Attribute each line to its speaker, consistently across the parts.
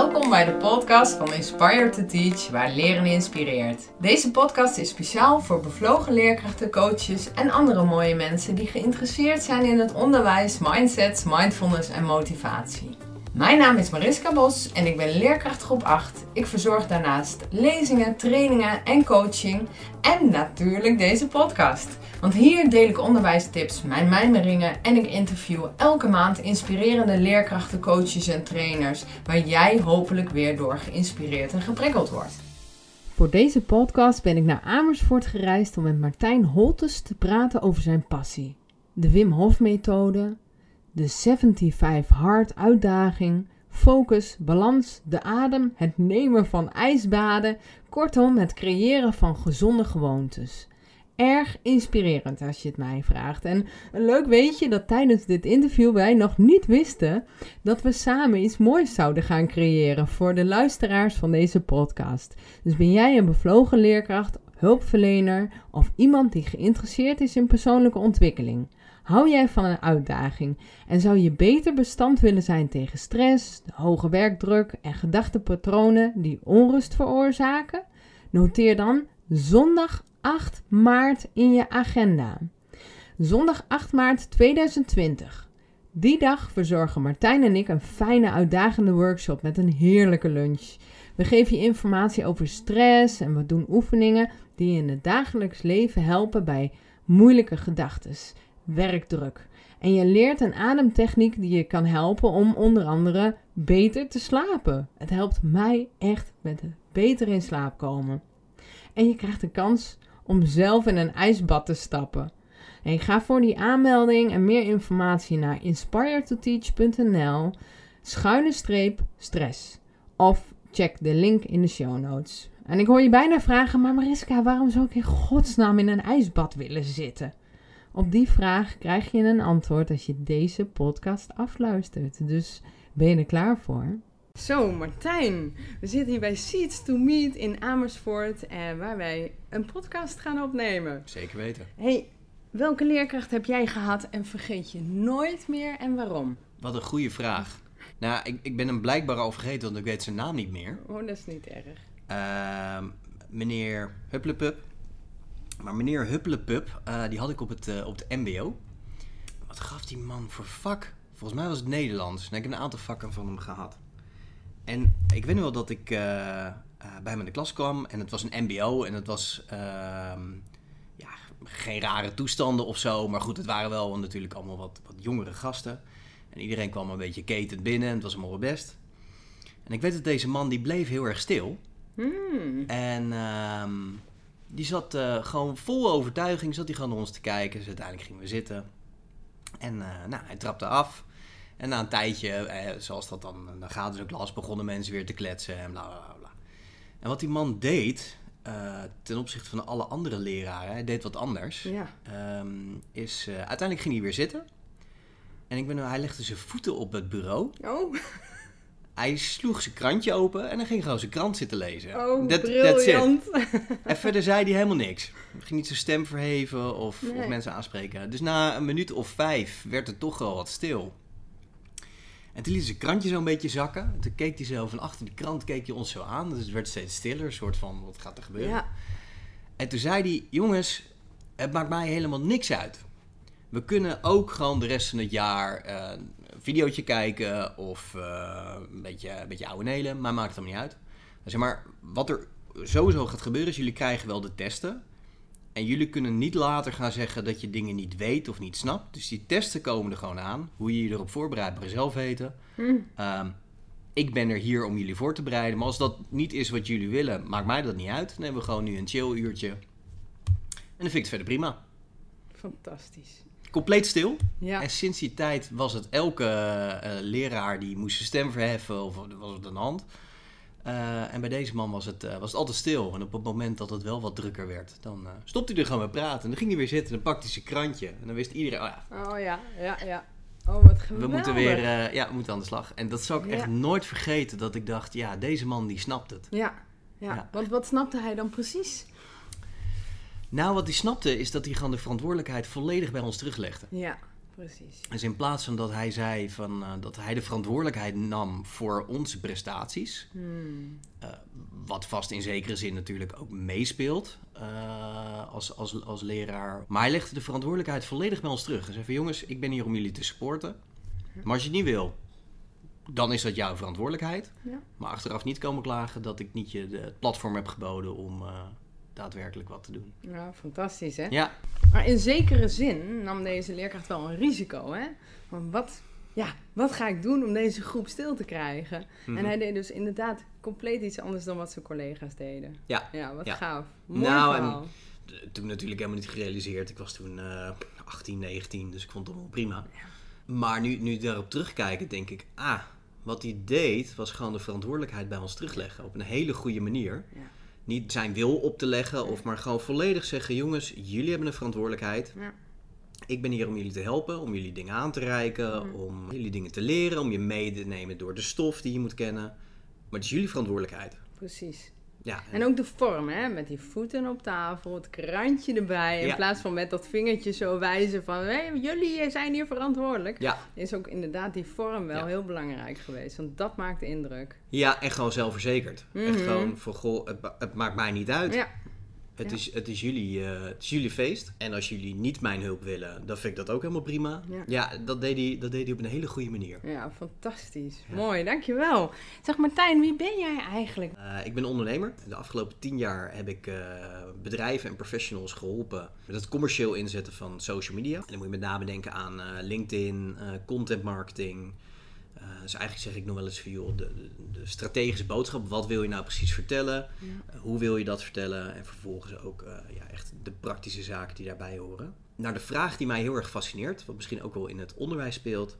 Speaker 1: Welkom bij de podcast van Inspire to Teach, waar leren inspireert. Deze podcast is speciaal voor bevlogen leerkrachten, coaches en andere mooie mensen die geïnteresseerd zijn in het onderwijs, mindsets, mindfulness en motivatie. Mijn naam is Mariska Bos en ik ben leerkracht groep 8. Ik verzorg daarnaast lezingen, trainingen en coaching en natuurlijk deze podcast. Want hier deel ik onderwijstips, mijn mijmeringen en ik interview elke maand inspirerende leerkrachten, coaches en trainers waar jij hopelijk weer door geïnspireerd en geprikkeld wordt. Voor deze podcast ben ik naar Amersfoort gereisd om met Martijn Holtes te praten over zijn passie. De Wim Hof methode, de 75 Hard uitdaging, focus, balans, de adem, het nemen van ijsbaden, kortom het creëren van gezonde gewoontes. Erg inspirerend als je het mij vraagt. En een leuk weetje dat tijdens dit interview wij nog niet wisten dat we samen iets moois zouden gaan creëren voor de luisteraars van deze podcast. Dus ben jij een bevlogen leerkracht, hulpverlener of iemand die geïnteresseerd is in persoonlijke ontwikkeling? Hou jij van een uitdaging en zou je beter bestand willen zijn tegen stress, de hoge werkdruk en gedachtepatronen die onrust veroorzaken? Noteer dan zondag 8 maart in je agenda. Zondag 8 maart 2020. Die dag verzorgen Martijn en ik een fijne, uitdagende workshop met een heerlijke lunch. We geven je informatie over stress en we doen oefeningen die je in het dagelijks leven helpen bij moeilijke gedachten werkdruk. En je leert een ademtechniek die je kan helpen om onder andere beter te slapen. Het helpt mij echt met beter in slaap komen. En je krijgt de kans om zelf in een ijsbad te stappen. En ga voor die aanmelding en meer informatie naar inspiretoteach.nl schuine streep stress. Of check de link in de show notes. En ik hoor je bijna vragen, maar Mariska, waarom zou ik in godsnaam in een ijsbad willen zitten? Op die vraag krijg je een antwoord als je deze podcast afluistert. Dus ben je er klaar voor? Zo, Martijn. We zitten hier bij Seeds to Meet in Amersfoort, en waar wij een podcast gaan opnemen.
Speaker 2: Zeker weten.
Speaker 1: Hey, welke leerkracht heb jij gehad en vergeet je nooit meer en waarom?
Speaker 2: Wat een goede vraag. Nou, ik, ik ben hem blijkbaar al vergeten, want ik weet zijn naam niet meer.
Speaker 1: Oh, dat is niet erg.
Speaker 2: Uh, meneer Hupplepup. Maar meneer Hupplepup, uh, die had ik op het, uh, op de MBO. Wat gaf die man voor vak? Volgens mij was het Nederlands. En ik heb een aantal vakken van hem gehad. En ik weet nu wel dat ik uh, bij hem in de klas kwam en het was een MBO en het was ehm, ja, geen rare toestanden of zo. Maar goed, het waren wel natuurlijk allemaal wat, wat jongere gasten. En iedereen kwam een beetje ketend binnen en het was allemaal wel best. En ik weet dat deze man die bleef heel erg stil.
Speaker 1: Hmm.
Speaker 2: En ehm, die zat uh, gewoon vol overtuiging, zat hij gewoon naar ons te kijken. Dus uiteindelijk gingen we zitten. En uh, nou, hij trapte af. En na een tijdje, eh, zoals dat dan, dan gaat dus ook klas, begonnen mensen weer te kletsen en bla bla bla. En wat die man deed, uh, ten opzichte van alle andere leraren, hij deed wat anders.
Speaker 1: Ja.
Speaker 2: Um, is, uiteindelijk ging hij weer zitten. En ik ben, hij legde zijn voeten op het bureau.
Speaker 1: Oh.
Speaker 2: Hij sloeg zijn krantje open en dan ging gewoon zijn krant zitten lezen.
Speaker 1: Oh, that, briljant.
Speaker 2: en verder zei hij helemaal niks. Hij ging niet zijn stem verheven of, nee. of mensen aanspreken. Dus na een minuut of vijf werd het toch wel wat stil. En toen liet zijn krantje zo een beetje zakken. En toen keek hij zo van achter de krant, keek hij ons zo aan. Dus het werd steeds stiller, een soort van, wat gaat er gebeuren?
Speaker 1: Ja.
Speaker 2: En toen zei hij, jongens, het maakt mij helemaal niks uit. We kunnen ook gewoon de rest van het jaar uh, een videootje kijken of uh, een beetje, een beetje oude nelen, maar maakt het allemaal niet uit. Zeg maar, wat er sowieso gaat gebeuren is, jullie krijgen wel de testen. En jullie kunnen niet later gaan zeggen dat je dingen niet weet of niet snapt. Dus die testen komen er gewoon aan. Hoe je je erop voorbereidt, mag je zelf weten.
Speaker 1: Hm.
Speaker 2: Um, ik ben er hier om jullie voor te bereiden. Maar als dat niet is wat jullie willen, maakt mij dat niet uit. Dan hebben we gewoon nu een chill uurtje. En dan vind ik het verder prima.
Speaker 1: Fantastisch.
Speaker 2: Compleet stil.
Speaker 1: Ja.
Speaker 2: En sinds die tijd was het elke uh, leraar die moest zijn stem verheffen of was het een hand. Uh, en bij deze man was het, uh, was het altijd stil. En op het moment dat het wel wat drukker werd, dan stopte hij er gewoon mee praten. En dan ging hij weer zitten en dan pakte hij zijn krantje. En dan wist iedereen, oh ja.
Speaker 1: Oh ja, ja, ja. Oh, wat geweldig.
Speaker 2: We moeten weer, ja, we moeten aan de slag. En dat zou ik ja. echt nooit vergeten, dat ik dacht, ja, deze man die snapt het.
Speaker 1: Ja, ja. ja. Want wat snapte hij dan precies?
Speaker 2: Nou, wat hij snapte is dat hij gewoon de verantwoordelijkheid volledig bij ons teruglegde.
Speaker 1: Ja, precies.
Speaker 2: Dus in plaats van dat hij zei van, eh, dat hij de verantwoordelijkheid nam voor onze prestaties,
Speaker 1: Hmm.
Speaker 2: eh, wat vast in zekere zin natuurlijk ook meespeelt eh, als, als, als leraar. Maar hij legde de verantwoordelijkheid volledig bij ons terug. Hij zei van jongens, ik ben hier om jullie te supporten. Maar als je het niet wil, dan is dat jouw verantwoordelijkheid.
Speaker 1: Ja.
Speaker 2: Maar achteraf niet komen klagen dat ik niet je het platform heb geboden om daadwerkelijk wat te doen.
Speaker 1: ja, fantastisch hè.
Speaker 2: Ja,
Speaker 1: Maar in zekere zin nam deze leerkracht wel een risico hè. Maar wat, ja, wat ga ik doen om deze groep stil te krijgen?
Speaker 2: Mhm.
Speaker 1: En hij deed dus inderdaad compleet iets anders dan wat zijn collega's deden.
Speaker 2: ja.
Speaker 1: Ja, wat
Speaker 2: Ja.
Speaker 1: gaaf. Mooi
Speaker 2: Nou, en-
Speaker 1: verhaal.
Speaker 2: Toen natuurlijk helemaal niet gerealiseerd. Ik was toen eh 18, 19, dus ik vond het allemaal prima. Maar nu, nu daarop terugkijken, denk ik, ah, wat hij deed was gewoon de verantwoordelijkheid bij ons terugleggen. Op een hele goede manier.
Speaker 1: Ja.
Speaker 2: Niet zijn wil op te leggen, of maar gewoon volledig zeggen: jongens, jullie hebben een verantwoordelijkheid.
Speaker 1: Ja.
Speaker 2: Ik ben hier om jullie te helpen, om jullie dingen aan te reiken,
Speaker 1: Mhm.
Speaker 2: om jullie dingen te leren, om je mee te nemen door de stof die je moet kennen. Maar het is jullie verantwoordelijkheid.
Speaker 1: Precies.
Speaker 2: Ja,
Speaker 1: En ook de vorm, hè? Met die voeten op tafel, het krantje erbij. In
Speaker 2: Ja.
Speaker 1: plaats van met dat vingertje zo wijzen van... Hé, jullie zijn hier verantwoordelijk.
Speaker 2: ja,
Speaker 1: Is ook inderdaad die vorm wel heel belangrijk geweest. Want dat maakt indruk.
Speaker 2: ja, en gewoon zelfverzekerd. Echt
Speaker 1: Mhm.
Speaker 2: gewoon van, goh, het, het maakt mij niet uit. Het,
Speaker 1: Ja.
Speaker 2: is, het, is jullie, eh, het is jullie feest. En als jullie niet mijn hulp willen, dan vind ik dat ook helemaal prima.
Speaker 1: Ja.
Speaker 2: Ja, dat, deed hij, dat deed hij op een hele goede manier.
Speaker 1: ja fantastisch.
Speaker 2: Ja.
Speaker 1: Mooi, dankjewel. Zeg Martijn, wie ben jij eigenlijk?
Speaker 2: Eh, ik ben ondernemer. De afgelopen tien jaar heb ik eh, bedrijven en professionals geholpen met het commercieel inzetten van social media. En dan moet je met name denken aan LinkedIn, content marketing. Eh, dus eigenlijk zeg ik nog wel eens van joh, de, de, de strategische boodschap. Wat wil je nou precies vertellen?
Speaker 1: Ja.
Speaker 2: Eh, hoe wil je dat vertellen? En vervolgens ook eh, ja, echt de praktische zaken die daarbij horen. Nou, de vraag die mij heel erg fascineert, wat misschien ook wel in het onderwijs speelt.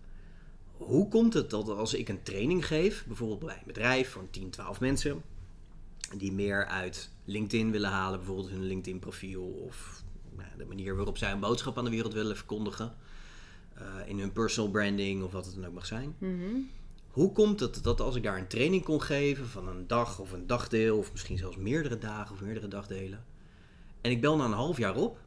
Speaker 2: Hoe komt het dat als ik een training geef, bijvoorbeeld bij een bedrijf van 10, 12 mensen, die meer uit LinkedIn willen halen, bijvoorbeeld hun LinkedIn-profiel of nou, de manier waarop zij een boodschap aan de wereld willen verkondigen, in hun personal branding of wat het dan ook mag zijn.
Speaker 1: Mhm.
Speaker 2: Hoe komt het dat als ik daar een training kon geven van een dag of een dagdeel, of misschien zelfs meerdere dagen of meerdere dagdelen, en ik bel na een half jaar op,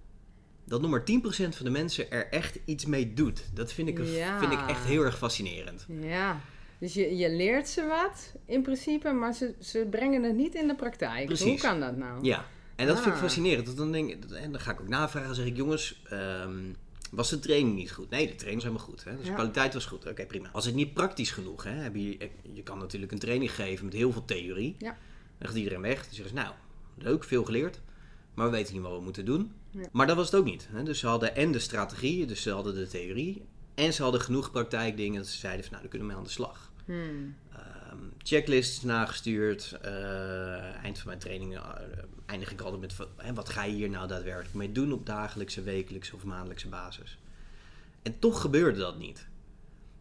Speaker 2: dat nog maar 10% van de mensen er echt iets mee doet? Dat vind ik,
Speaker 1: Ja.
Speaker 2: vind ik echt heel erg fascinerend.
Speaker 1: Ja, dus je, je leert ze wat in principe, maar ze, ze brengen het niet in de praktijk.
Speaker 2: Precies.
Speaker 1: Hoe kan dat nou?
Speaker 2: Ja, en dat vind ik
Speaker 1: Ah.
Speaker 2: fascinerend. Dat dan denk, en dan ga ik ook navragen. zeg ik, jongens, ehm, was de training niet goed? Nee, de training was helemaal goed. Hè? Dus de kwaliteit was goed. Oké, prima. Was het niet praktisch genoeg? Hè? Heb je, je kan natuurlijk een training geven met heel veel theorie.
Speaker 1: Ja.
Speaker 2: Dan gaat iedereen weg. Dan zeggen ze, nou, leuk, veel geleerd. Maar we weten niet wat we moeten doen.
Speaker 1: Ja.
Speaker 2: Maar dat was het ook niet. Hè? Dus ze hadden en de strategie, dus ze hadden de theorie. En ze hadden genoeg praktijkdingen dat ze zeiden van, nou, dan kunnen we mee aan de slag.
Speaker 1: Hmm.
Speaker 2: Ehm, checklists nagestuurd. Eh, eind van mijn training eh, eindig ik altijd met wat ga je hier nou daadwerkelijk mee doen op dagelijkse, wekelijkse of maandelijkse basis. En toch gebeurde dat niet.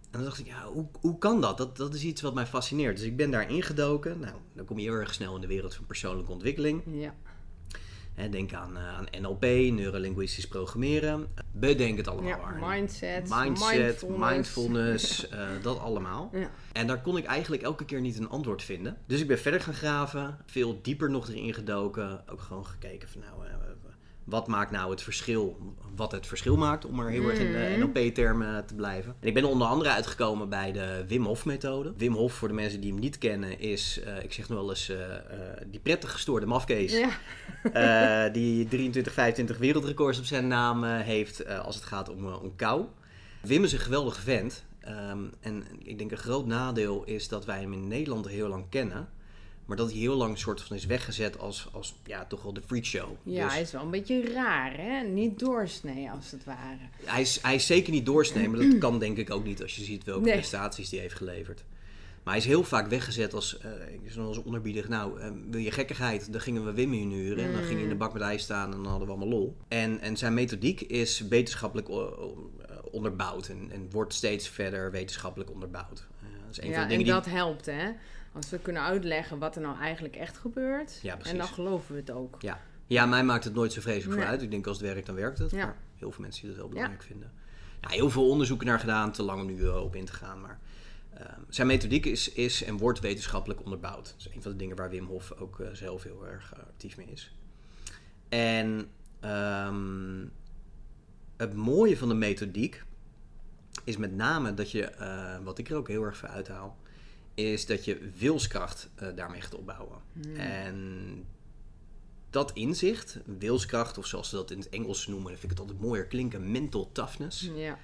Speaker 2: En dan dacht ik, ja, hoe, hoe kan dat? dat? Dat is iets wat mij fascineert. Dus ik ben daar ingedoken. Nou, dan kom je heel erg snel in de wereld van persoonlijke ontwikkeling.
Speaker 1: Ja.
Speaker 2: Denk aan, eh, aan NLP, neurolinguistisch programmeren. Bedenk het allemaal
Speaker 1: ja, mindset,
Speaker 2: Mindset,
Speaker 1: mindfulness.
Speaker 2: mindfulness, eh, dat allemaal.
Speaker 1: Ja.
Speaker 2: En daar kon ik eigenlijk elke keer niet een antwoord vinden. Dus ik ben verder gaan graven, veel dieper nog erin gedoken. Ook gewoon gekeken van nou, eh, wat maakt nou het verschil, wat het verschil maakt, om maar heel erg in de
Speaker 1: Mhm.
Speaker 2: NLP-termen te blijven. En ik ben onder andere uitgekomen bij de Wim Hof-methode. Wim Hof, voor de mensen die hem niet kennen, is, eh, ik zeg nog wel eens, eh, eh, die prettig gestoorde mafkees.
Speaker 1: Ja.
Speaker 2: Die 23, 25 wereldrecords op zijn naam heeft als het gaat om, om kou. Wim is een geweldige vent. Ehm, en ik denk een groot nadeel is dat wij hem in Nederland heel lang kennen. Maar dat hij heel lang soort van is weggezet als, als ja, toch wel de freakshow.
Speaker 1: ja,
Speaker 2: Dus
Speaker 1: hij is wel een beetje raar, hè? Niet doorsnee als het ware.
Speaker 2: hij, is, hij is zeker niet doorsnee, maar dat kan denk ik ook niet als je ziet welke
Speaker 1: Nee.
Speaker 2: prestaties hij heeft geleverd. Maar hij is heel vaak weggezet als, eh is nog eens onderbiedig, nou, eh, wil je gekkigheid, dan gingen we Wim inhuren. En dan ging hij in de bak met ijs staan en dan hadden we allemaal lol. En, en zijn methodiek is wetenschappelijk o- onderbouwd en, en wordt steeds verder wetenschappelijk onderbouwd. Eh, dat is een
Speaker 1: Ja,
Speaker 2: van de
Speaker 1: en
Speaker 2: dingen die...
Speaker 1: dat helpt, hè? Als we kunnen uitleggen wat er nou eigenlijk echt gebeurt.
Speaker 2: Ja, precies.
Speaker 1: en dan geloven we het ook.
Speaker 2: Ja. ja, mij maakt het nooit zo vreselijk
Speaker 1: Nee.
Speaker 2: voor uit. Ik denk als het werkt, dan werkt het.
Speaker 1: Ja.
Speaker 2: Maar heel veel mensen die dat heel belangrijk vinden. Ja, heel veel onderzoeken naar gedaan, te lang om nu eh, op in te gaan. Maar ehm, zijn methodiek is, is en wordt wetenschappelijk onderbouwd. Dat is een van de dingen waar Wim Hof ook eh, zelf heel erg eh, actief mee is. En ehm, het mooie van de methodiek is met name dat je, wat ik er ook heel erg voor uithaal, is dat je wilskracht eh, daarmee gaat opbouwen. En dat inzicht, wilskracht, of zoals ze dat in het Engels noemen, vind ik het altijd mooier klinken, mental toughness.
Speaker 1: Ja.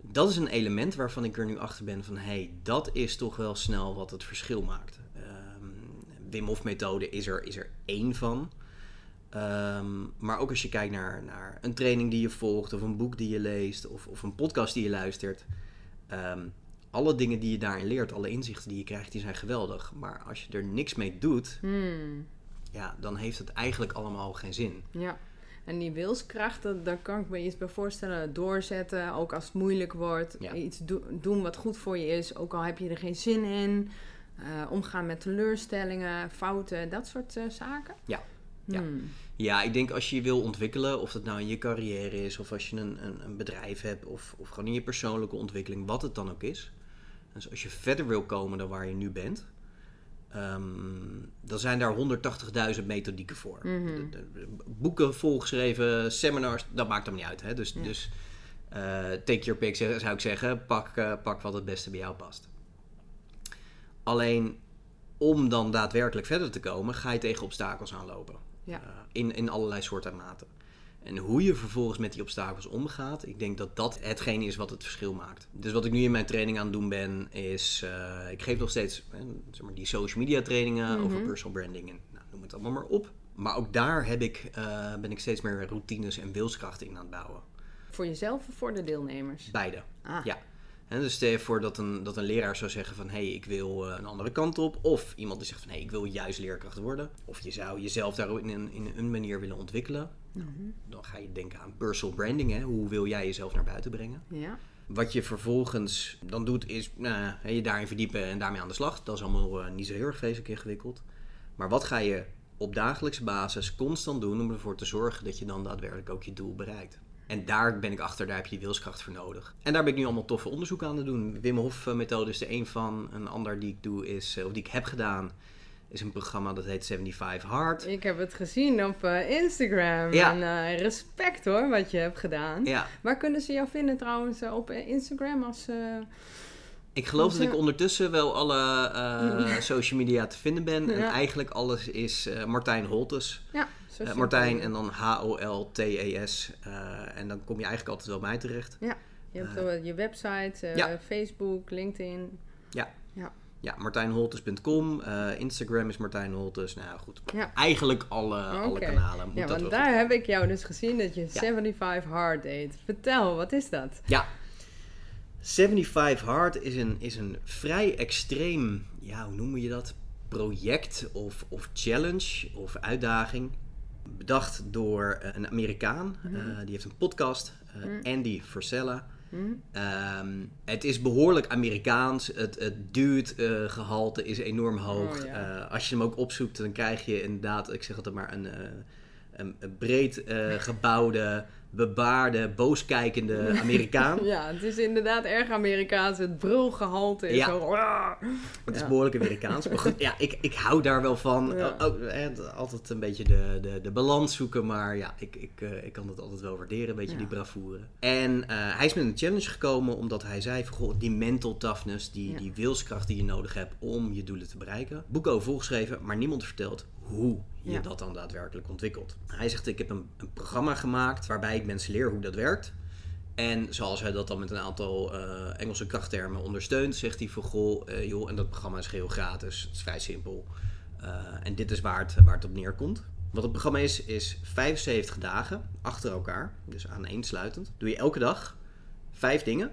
Speaker 2: Dat is een element waarvan ik er nu achter ben van, hé, hey, dat is toch wel snel wat het verschil maakt. Ehm, Wim Hof methode is er, is er één van. Ehm, maar ook als je kijkt naar, naar een training die je volgt, of een boek die je leest, of, of een podcast die je luistert. ehm, alle dingen die je daarin leert, alle inzichten die je krijgt, die zijn geweldig. Maar als je er niks mee doet,
Speaker 1: Hmm.
Speaker 2: ja, dan heeft het eigenlijk allemaal geen zin.
Speaker 1: Ja. En die wilskracht, dat, daar kan ik me iets bij voorstellen. Doorzetten, ook als het moeilijk wordt.
Speaker 2: Ja.
Speaker 1: Iets do- doen wat goed voor je is, ook al heb je er geen zin in. Eh, omgaan met teleurstellingen, fouten, dat soort eh, zaken.
Speaker 2: Ja. Ja.
Speaker 1: Hmm.
Speaker 2: Ja, ik denk als je je wil ontwikkelen, of dat nou in je carrière is, of als je een, een, een bedrijf hebt, of, of gewoon in je persoonlijke ontwikkeling, wat het dan ook is. Dus als je verder wil komen dan waar je nu bent, ehm, dan zijn daar 180.000 methodieken voor.
Speaker 1: Mhm.
Speaker 2: De- de- de boeken volgeschreven, seminars, dat maakt hem niet uit. Hè? Dus,
Speaker 1: Ja.
Speaker 2: dus eh, take your pick zou ik zeggen, pak, eh, pak wat het beste bij jou past. Alleen om dan daadwerkelijk verder te komen, ga je tegen obstakels aanlopen.
Speaker 1: Ja.
Speaker 2: Eh, in, in allerlei soorten en maten. En hoe je vervolgens met die obstakels omgaat, ik denk dat dat hetgene is wat het verschil maakt. Dus wat ik nu in mijn training aan het doen ben, is... eh, ik geef nog steeds eh, zeg maar die social media trainingen
Speaker 1: Mhm.
Speaker 2: over personal branding en nou, noem het allemaal maar op. Maar ook daar heb ik, eh, ben ik steeds meer routines en wilskrachten in aan het bouwen.
Speaker 1: Voor jezelf of voor de deelnemers?
Speaker 2: Beide.
Speaker 1: Ah.
Speaker 2: Ja. En dus stel je voor dat een, dat een leraar zou zeggen van... hé, hey, ik wil eh, een andere kant op. Of iemand die zegt van... hé, hey, ik wil juist leerkracht worden. Of je zou jezelf daar in een, in een manier willen ontwikkelen.
Speaker 1: Mhm.
Speaker 2: Dan ga je denken aan personal branding. Hè? Hoe wil jij jezelf naar buiten brengen?
Speaker 1: Ja.
Speaker 2: Wat je vervolgens dan doet is nou, je daarin verdiepen en daarmee aan de slag. Dat is allemaal eh, niet zo heel erg vreselijk ingewikkeld. Maar wat ga je op dagelijkse basis constant doen om ervoor te zorgen dat je dan daadwerkelijk ook je doel bereikt? En daar ben ik achter, daar heb je die wilskracht voor nodig. En daar ben ik nu allemaal toffe onderzoeken aan het doen. Wim Hof eh, methode is er één van. Een ander die ik doe is, eh, of die ik heb gedaan, is een programma dat heet 75 Hard.
Speaker 1: Ik heb het gezien op eh, Instagram.
Speaker 2: Ja.
Speaker 1: En respect hoor, wat je hebt gedaan.
Speaker 2: Ja,
Speaker 1: Waar kunnen ze jou vinden trouwens op Instagram als...
Speaker 2: ik geloof dat ik ondertussen wel alle social media te vinden ben. En eigenlijk alles is Martijn Holtes.
Speaker 1: ja,
Speaker 2: Eh. Martijn en dan H-O-L-T-E-S. eh, en dan kom je eigenlijk altijd wel bij mij terecht.
Speaker 1: Je hebt eh, je website,
Speaker 2: Ja.
Speaker 1: Facebook, LinkedIn.
Speaker 2: Ja, martijnholtes.com. eh, Instagram is Martijn Holtes. Nou ja, goed.
Speaker 1: Ja.
Speaker 2: Eigenlijk alle, alle kanalen. Moet
Speaker 1: Ja,
Speaker 2: dat
Speaker 1: want daar
Speaker 2: goed
Speaker 1: heb ik jou dus gezien dat je 75 hard deed. Vertel, wat is dat?
Speaker 2: Ja. 75 Hard is een, is een vrij extreem, ja, hoe noem je dat? Project of, of challenge of uitdaging. Bedacht door eh, een Amerikaan.
Speaker 1: Mhm.
Speaker 2: Eh, die heeft een podcast. eh, Andy Frisella.
Speaker 1: Hm?
Speaker 2: Ehm, het is behoorlijk Amerikaans. Het, het duurgehalte is enorm hoog.
Speaker 1: Oh, ja.
Speaker 2: Eh, als je hem ook opzoekt, dan krijg je inderdaad, ik zeg altijd maar, een, een, een breed gebouwde, bebaarde, booskijkende Amerikaan.
Speaker 1: Ja, het is inderdaad erg Amerikaans. Het brulgehalte is
Speaker 2: Ja.
Speaker 1: zo...
Speaker 2: Het is
Speaker 1: Ja.
Speaker 2: behoorlijk Amerikaans. Maar goed, ja, ik, ik hou daar wel van.
Speaker 1: Ja.
Speaker 2: Eh, altijd een beetje de, de, de balans zoeken. Maar ja, ik, ik, eh, ik kan het altijd wel waarderen. Een beetje die bravoure. En eh, hij is met een challenge gekomen omdat hij zei van... Goh, die mental toughness, die, die wilskracht die je nodig hebt om je doelen te bereiken. Boek over volgeschreven, maar niemand vertelt hoe je
Speaker 1: Ja.
Speaker 2: dat dan daadwerkelijk ontwikkelt. Hij zegt, ik heb een, een programma gemaakt waarbij ik mensen leer hoe dat werkt. En zoals hij dat dan met een aantal eh, Engelse krachttermen ondersteunt, zegt hij van goh, eh, joh, en dat programma is geheel gratis. Het is vrij simpel. Eh, en dit is waar het, waar het op neerkomt. Wat het programma is, is 75 dagen achter elkaar, dus aaneensluitend. Doe je elke dag vijf dingen.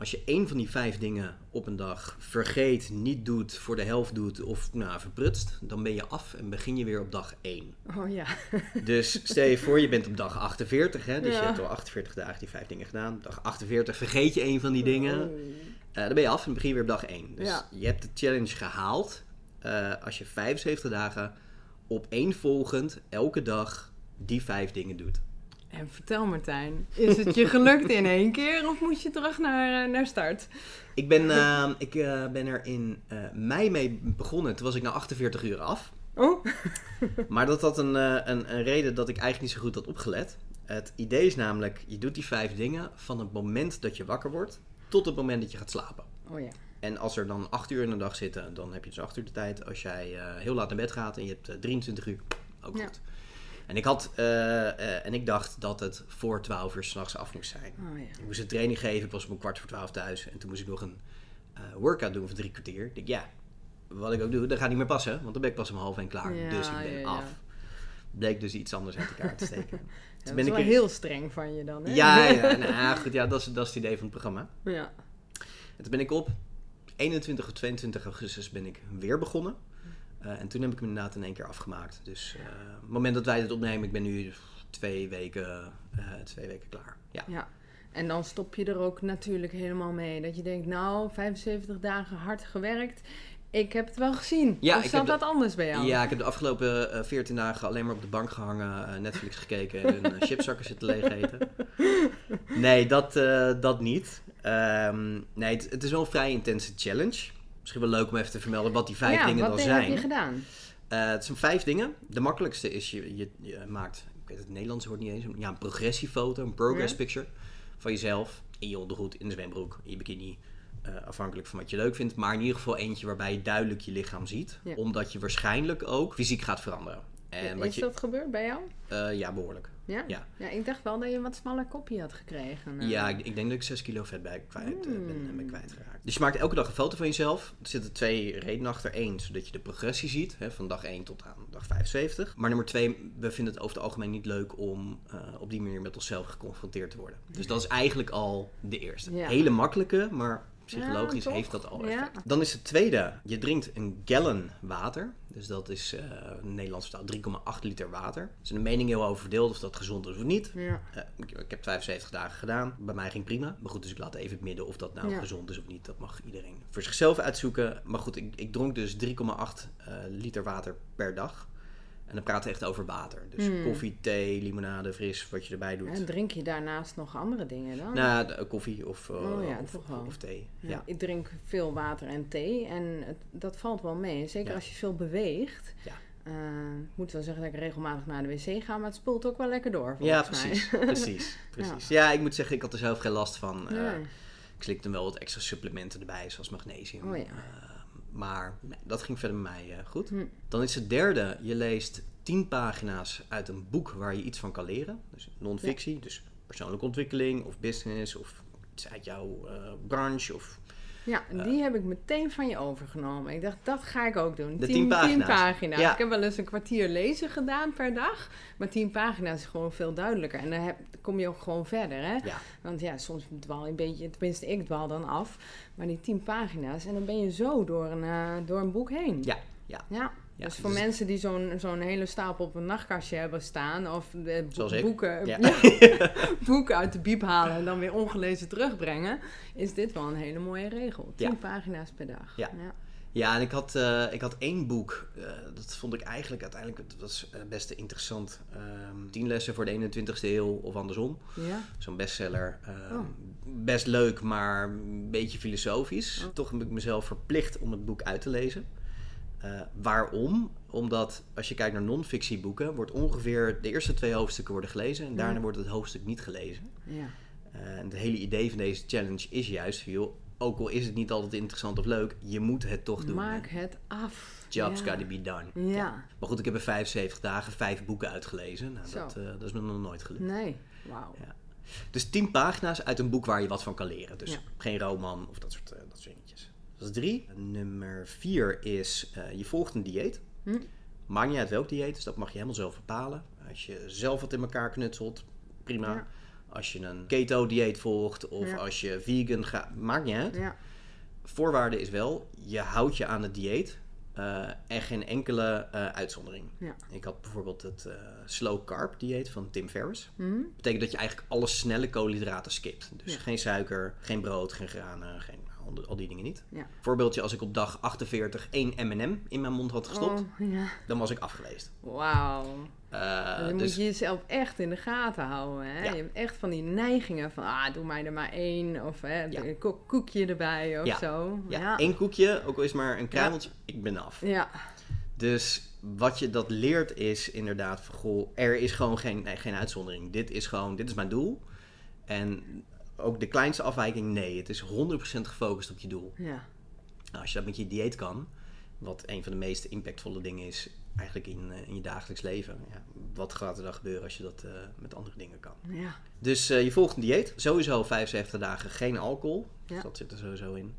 Speaker 2: Als je één van die vijf dingen op een dag vergeet, niet doet, voor de helft doet of nou, verprutst, dan ben je af en begin je weer op dag 1.
Speaker 1: Oh ja.
Speaker 2: Dus stel je voor, je bent op dag 48, hè, dus
Speaker 1: Ja.
Speaker 2: je hebt al 48 dagen die vijf dingen gedaan. Op dag 48 vergeet je een van die dingen.
Speaker 1: Oh.
Speaker 2: Eh, dan ben je af en begin je weer op dag 1. Dus
Speaker 1: Ja.
Speaker 2: je hebt de challenge gehaald eh, als je 75 dagen opeenvolgend elke dag die vijf dingen doet.
Speaker 1: En vertel Martijn, is het je gelukt in één keer of moet je terug naar, eh, naar start?
Speaker 2: Ik ben, eh, ik, eh, ben er in eh, mei mee begonnen. Toen was ik na 48 uur af.
Speaker 1: Oh,
Speaker 2: Maar dat had een, een, een reden dat ik eigenlijk niet zo goed had opgelet. Het idee is namelijk, je doet die vijf dingen van het moment dat je wakker wordt tot het moment dat je gaat slapen.
Speaker 1: Oh ja.
Speaker 2: En als er dan acht uur in de dag zitten, dan heb je dus acht uur de tijd. Als jij heel laat naar bed gaat en je hebt eh, 23 uur, ook
Speaker 1: Ja.
Speaker 2: goed. En ik, had, eh, eh, en ik dacht dat het voor 12 uur s'nachts af moest zijn.
Speaker 1: Oh ja.
Speaker 2: Ik moest een training geven, ik was om een kwart voor twaalf thuis. En toen moest ik nog een eh, workout doen voor drie kwartier. Ik dacht, ja, wat ik ook doe, dat gaat niet meer passen. Want dan ben ik pas om half één klaar.
Speaker 1: Ja,
Speaker 2: dus ik ben
Speaker 1: ja,
Speaker 2: af. Bleek dus iets anders uit elkaar te steken.
Speaker 1: Dat is
Speaker 2: ben ik
Speaker 1: wel
Speaker 2: er-
Speaker 1: heel streng van je dan, hè?
Speaker 2: Ja, ja, nou, goed, ja dat, is, dat is het idee van het programma.
Speaker 1: ja.
Speaker 2: En toen ben ik op 21 of 22 augustus ben ik weer begonnen. Eh, en toen heb ik hem inderdaad in één keer afgemaakt. Dus op het moment dat wij dit opnemen, ik ben nu twee weken, eh, twee weken klaar. Ja.
Speaker 1: Ja. En dan stop je er ook natuurlijk helemaal mee. Dat je denkt, nou, 75 dagen hard gewerkt. Ik heb het wel gezien.
Speaker 2: Ja,
Speaker 1: of zat
Speaker 2: de-
Speaker 1: dat anders bij jou?
Speaker 2: ja, ik heb de afgelopen eh, 14 dagen alleen maar op de bank gehangen, eh, Netflix gekeken en een chipzakken zitten leeg eten. Nee, dat, dat niet. Ehm, nee, het, het is wel een vrij intense challenge. Misschien wel leuk om even te vermelden wat die vijf
Speaker 1: Ja,
Speaker 2: dingen
Speaker 1: wat
Speaker 2: dan
Speaker 1: heb
Speaker 2: zijn.
Speaker 1: je gedaan?
Speaker 2: Eh, het zijn vijf dingen. De makkelijkste is je, je, je maakt, ik weet het Nederlands woord niet eens, ja, een progressiefoto, een progress picture van jezelf. In je ondergoed, in de zwembroek, in je bikini. eh, afhankelijk van wat je leuk vindt. Maar in ieder geval eentje waarbij je duidelijk je lichaam ziet.
Speaker 1: Ja.
Speaker 2: Omdat je waarschijnlijk ook fysiek gaat veranderen. En wat
Speaker 1: is
Speaker 2: je,
Speaker 1: dat gebeurd bij jou?
Speaker 2: eh, ja, behoorlijk.
Speaker 1: Ja?
Speaker 2: Ja.
Speaker 1: ja, ik dacht wel dat je een wat smaller kopje had gekregen. eh.
Speaker 2: Ja, ik, ik denk dat ik 6 kilo vet bij kwijt, eh, ben,
Speaker 1: Mm.
Speaker 2: ben kwijtgeraakt. Dus je maakt elke dag een foto van jezelf. Er zitten twee redenen achter. Eén, zodat je de progressie ziet, hè, van dag 1 tot aan dag 75. Maar nummer twee, we vinden het over het algemeen niet leuk om eh, op die manier met onszelf geconfronteerd te worden. Dus dat is eigenlijk al de eerste.
Speaker 1: Ja.
Speaker 2: Hele makkelijke, maar psychologisch
Speaker 1: Ja,
Speaker 2: heeft dat al
Speaker 1: Ja.
Speaker 2: effect. Dan is het tweede, je drinkt een gallon water. Dus dat is in Nederlands vertaal 3,8 liter water. Er is een mening heel over verdeeld of dat gezond is of niet.
Speaker 1: Ja.
Speaker 2: Eh, ik, ik heb 75 dagen gedaan. Bij mij ging prima. Maar goed, dus ik laat even het midden of dat nou gezond is of niet. Dat mag iedereen voor zichzelf uitzoeken. Maar goed, ik, ik dronk dus 3,8 eh, liter water per dag. En dan praten we echt over water. Dus
Speaker 1: Hmm.
Speaker 2: koffie, thee, limonade, fris, wat je erbij doet.
Speaker 1: En drink je daarnaast nog andere dingen dan?
Speaker 2: Nou, de- koffie of, eh,
Speaker 1: Oh ja,
Speaker 2: of, thee.
Speaker 1: Ja,
Speaker 2: Ja.
Speaker 1: Ik drink veel water en thee en het, dat valt wel mee. Zeker
Speaker 2: Ja.
Speaker 1: als je veel beweegt.
Speaker 2: Ja.
Speaker 1: Eh, ik moet wel zeggen dat ik regelmatig naar de wc ga, maar het spoelt ook wel lekker door.
Speaker 2: Ja,
Speaker 1: mij.
Speaker 2: precies. precies, precies. Ja. ik moet zeggen, ik had er zelf geen last van. Eh,
Speaker 1: Nee.
Speaker 2: Ik slikte wel wat extra supplementen erbij, zoals magnesium.
Speaker 1: Oh ja.
Speaker 2: Maar nee, dat ging verder met mij eh, goed.
Speaker 1: Hm.
Speaker 2: Dan is het derde, je leest 10 pagina's uit een boek waar je iets van kan leren. Dus non-fictie, dus persoonlijke ontwikkeling of business of iets uit jouw eh, branche. Of,
Speaker 1: Ja, die heb ik meteen van je overgenomen. Ik dacht, dat ga ik ook doen.
Speaker 2: De
Speaker 1: Tien-
Speaker 2: tien pagina's.
Speaker 1: tien pagina's.
Speaker 2: Ja.
Speaker 1: Ik heb wel eens een kwartier lezen gedaan per dag. Maar tien pagina's is gewoon veel duidelijker. En dan heb, kom je ook gewoon verder, hè?
Speaker 2: ja,
Speaker 1: Want ja, soms dwaal je een beetje, tenminste ik dwaal dan af. Maar die tien pagina's en dan ben je zo door een, eh, door een boek heen.
Speaker 2: ja, ja.
Speaker 1: Ja,
Speaker 2: Ja,
Speaker 1: dus voor
Speaker 2: dus-
Speaker 1: mensen die zo'n zo'n hele stapel op een nachtkastje hebben staan... of de bo- boeken,
Speaker 2: Ja.
Speaker 1: boeken uit de biep halen en dan weer ongelezen terugbrengen... is dit wel een hele mooie regel. Tien
Speaker 2: Ja.
Speaker 1: pagina's per dag.
Speaker 2: Ja.
Speaker 1: ja.
Speaker 2: En ik had, eh, ik had één boek. eh, dat vond ik eigenlijk uiteindelijk het was eh, best te interessant. 10 lessen voor de 21ste eeuw of andersom.
Speaker 1: Ja?
Speaker 2: Zo'n bestseller. Ehm,
Speaker 1: Oh.
Speaker 2: Best leuk, maar een beetje filosofisch.
Speaker 1: Oh.
Speaker 2: Toch heb ik mezelf verplicht om het boek uit te lezen. Eh, waarom? Omdat als je kijkt naar non-fictieboeken, wordt ongeveer de eerste twee hoofdstukken worden gelezen en daarna
Speaker 1: Ja.
Speaker 2: wordt het hoofdstuk niet gelezen.
Speaker 1: Ja.
Speaker 2: Eh, en het hele idee van deze challenge is juist, joh, ook al is het niet altijd interessant of leuk, je moet het toch doen.
Speaker 1: Maak
Speaker 2: hè.
Speaker 1: het af.
Speaker 2: Jobs
Speaker 1: ja.
Speaker 2: gotta be done.
Speaker 1: Ja.
Speaker 2: Maar goed, ik heb in 75 dagen vijf boeken uitgelezen. Nou, dat, eh, dat is me nog nooit gelukt.
Speaker 1: Nee. Wauw.
Speaker 2: Ja. Dus 10 pagina's uit een boek waar je wat van kan leren. Dus geen roman of dat soort, dat soort dingetjes. Dat is drie. Nummer vier is, eh, je volgt een dieet.
Speaker 1: Hm.
Speaker 2: Maakt niet uit welk dieet, dus dat mag je helemaal zelf bepalen. Als je zelf wat in elkaar knutselt, prima.
Speaker 1: Ja.
Speaker 2: Als je een keto-dieet volgt of
Speaker 1: Ja.
Speaker 2: als je vegan gaat, maakt niet uit.
Speaker 1: Ja.
Speaker 2: Voorwaarde is wel, je houdt je aan het dieet eh, en geen enkele eh, uitzondering.
Speaker 1: Ja.
Speaker 2: Ik had bijvoorbeeld het slow carb dieet van Tim Ferriss. Dat betekent dat je eigenlijk alle snelle koolhydraten skipt. Dus
Speaker 1: Ja.
Speaker 2: geen suiker, geen brood, geen granen, geen, al, die- al die dingen niet.
Speaker 1: Ja.
Speaker 2: Voorbeeldje, als ik op dag 48 één M&M in mijn mond had gestopt,
Speaker 1: Oh, ja.
Speaker 2: dan was ik afgeleefd.
Speaker 1: Wauw.
Speaker 2: Eh,
Speaker 1: dan
Speaker 2: dus
Speaker 1: moet je jezelf echt in de gaten houden. Hè?
Speaker 2: Ja.
Speaker 1: Je hebt echt van die neigingen van, ah, doe mij er maar één. Of hè,
Speaker 2: Ja.
Speaker 1: een ko- koekje erbij of
Speaker 2: Ja.
Speaker 1: zo.
Speaker 2: ja, één koekje, ook al is maar een kruimeltje, ik ben af.
Speaker 1: Ja.
Speaker 2: Dus wat je dat leert is inderdaad van, goh, er is gewoon geen, nee, geen uitzondering. Dit is gewoon, dit is mijn doel. En ook de kleinste afwijking, nee. Het is 100% gefocust op je doel.
Speaker 1: Ja.
Speaker 2: Nou, als je dat met je dieet kan, wat een van de meest impactvolle dingen is eigenlijk in, eh, in je dagelijks leven. Ja, wat gaat er dan gebeuren als je dat eh, met andere dingen kan?
Speaker 1: Ja.
Speaker 2: Dus eh, je volgt een dieet. Sowieso 75 dagen geen alcohol. Dus dat zit er sowieso in.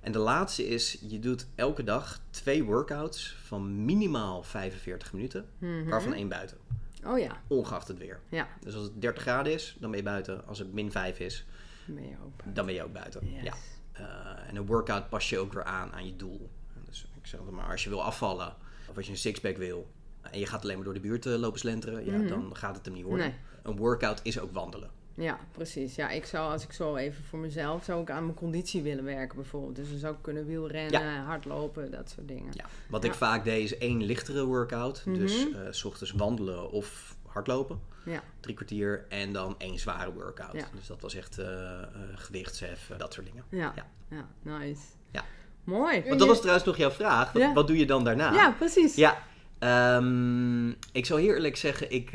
Speaker 2: En de laatste is, je doet elke dag twee workouts van minimaal 45 minuten.
Speaker 1: Mhm.
Speaker 2: Waarvan één buiten.
Speaker 1: Oh ja.
Speaker 2: Ongeacht het weer.
Speaker 1: Ja.
Speaker 2: Dus als het 30 graden is, dan ben je buiten. Als het min 5 is,
Speaker 1: Dan ben je open.
Speaker 2: dan ben je ook buiten.
Speaker 1: Yes.
Speaker 2: Ja. Eh, en een workout pas je ook weer aan aan je doel. Dus ik zeg maar, als je wil afvallen, of als je een sixpack wil, en je gaat alleen maar door de buurt eh, lopen slenteren, ja,
Speaker 1: Mhm.
Speaker 2: dan gaat het hem niet worden.
Speaker 1: Nee.
Speaker 2: Een workout is ook wandelen.
Speaker 1: Ja, precies. Ja, ik zou, als ik zo even voor mezelf, zou ik aan mijn conditie willen werken bijvoorbeeld. Dus dan zou ik kunnen wielrennen, hardlopen, dat soort dingen.
Speaker 2: Ja. Wat ik vaak deed is één lichtere workout. Dus
Speaker 1: Mhm.
Speaker 2: eh, s ochtends wandelen of hardlopen.
Speaker 1: Ja.
Speaker 2: Drie kwartier. En dan één zware workout.
Speaker 1: Ja.
Speaker 2: Dus dat was echt eh eh, gewichtshef, eh, dat soort dingen.
Speaker 1: Ja.
Speaker 2: Ja.
Speaker 1: Nice.
Speaker 2: Ja.
Speaker 1: Mooi.
Speaker 2: Want dat was trouwens nog jouw vraag. Wat, doe je dan daarna?
Speaker 1: Ja, precies.
Speaker 2: Ja, ehm, ik zal heel eerlijk zeggen, ik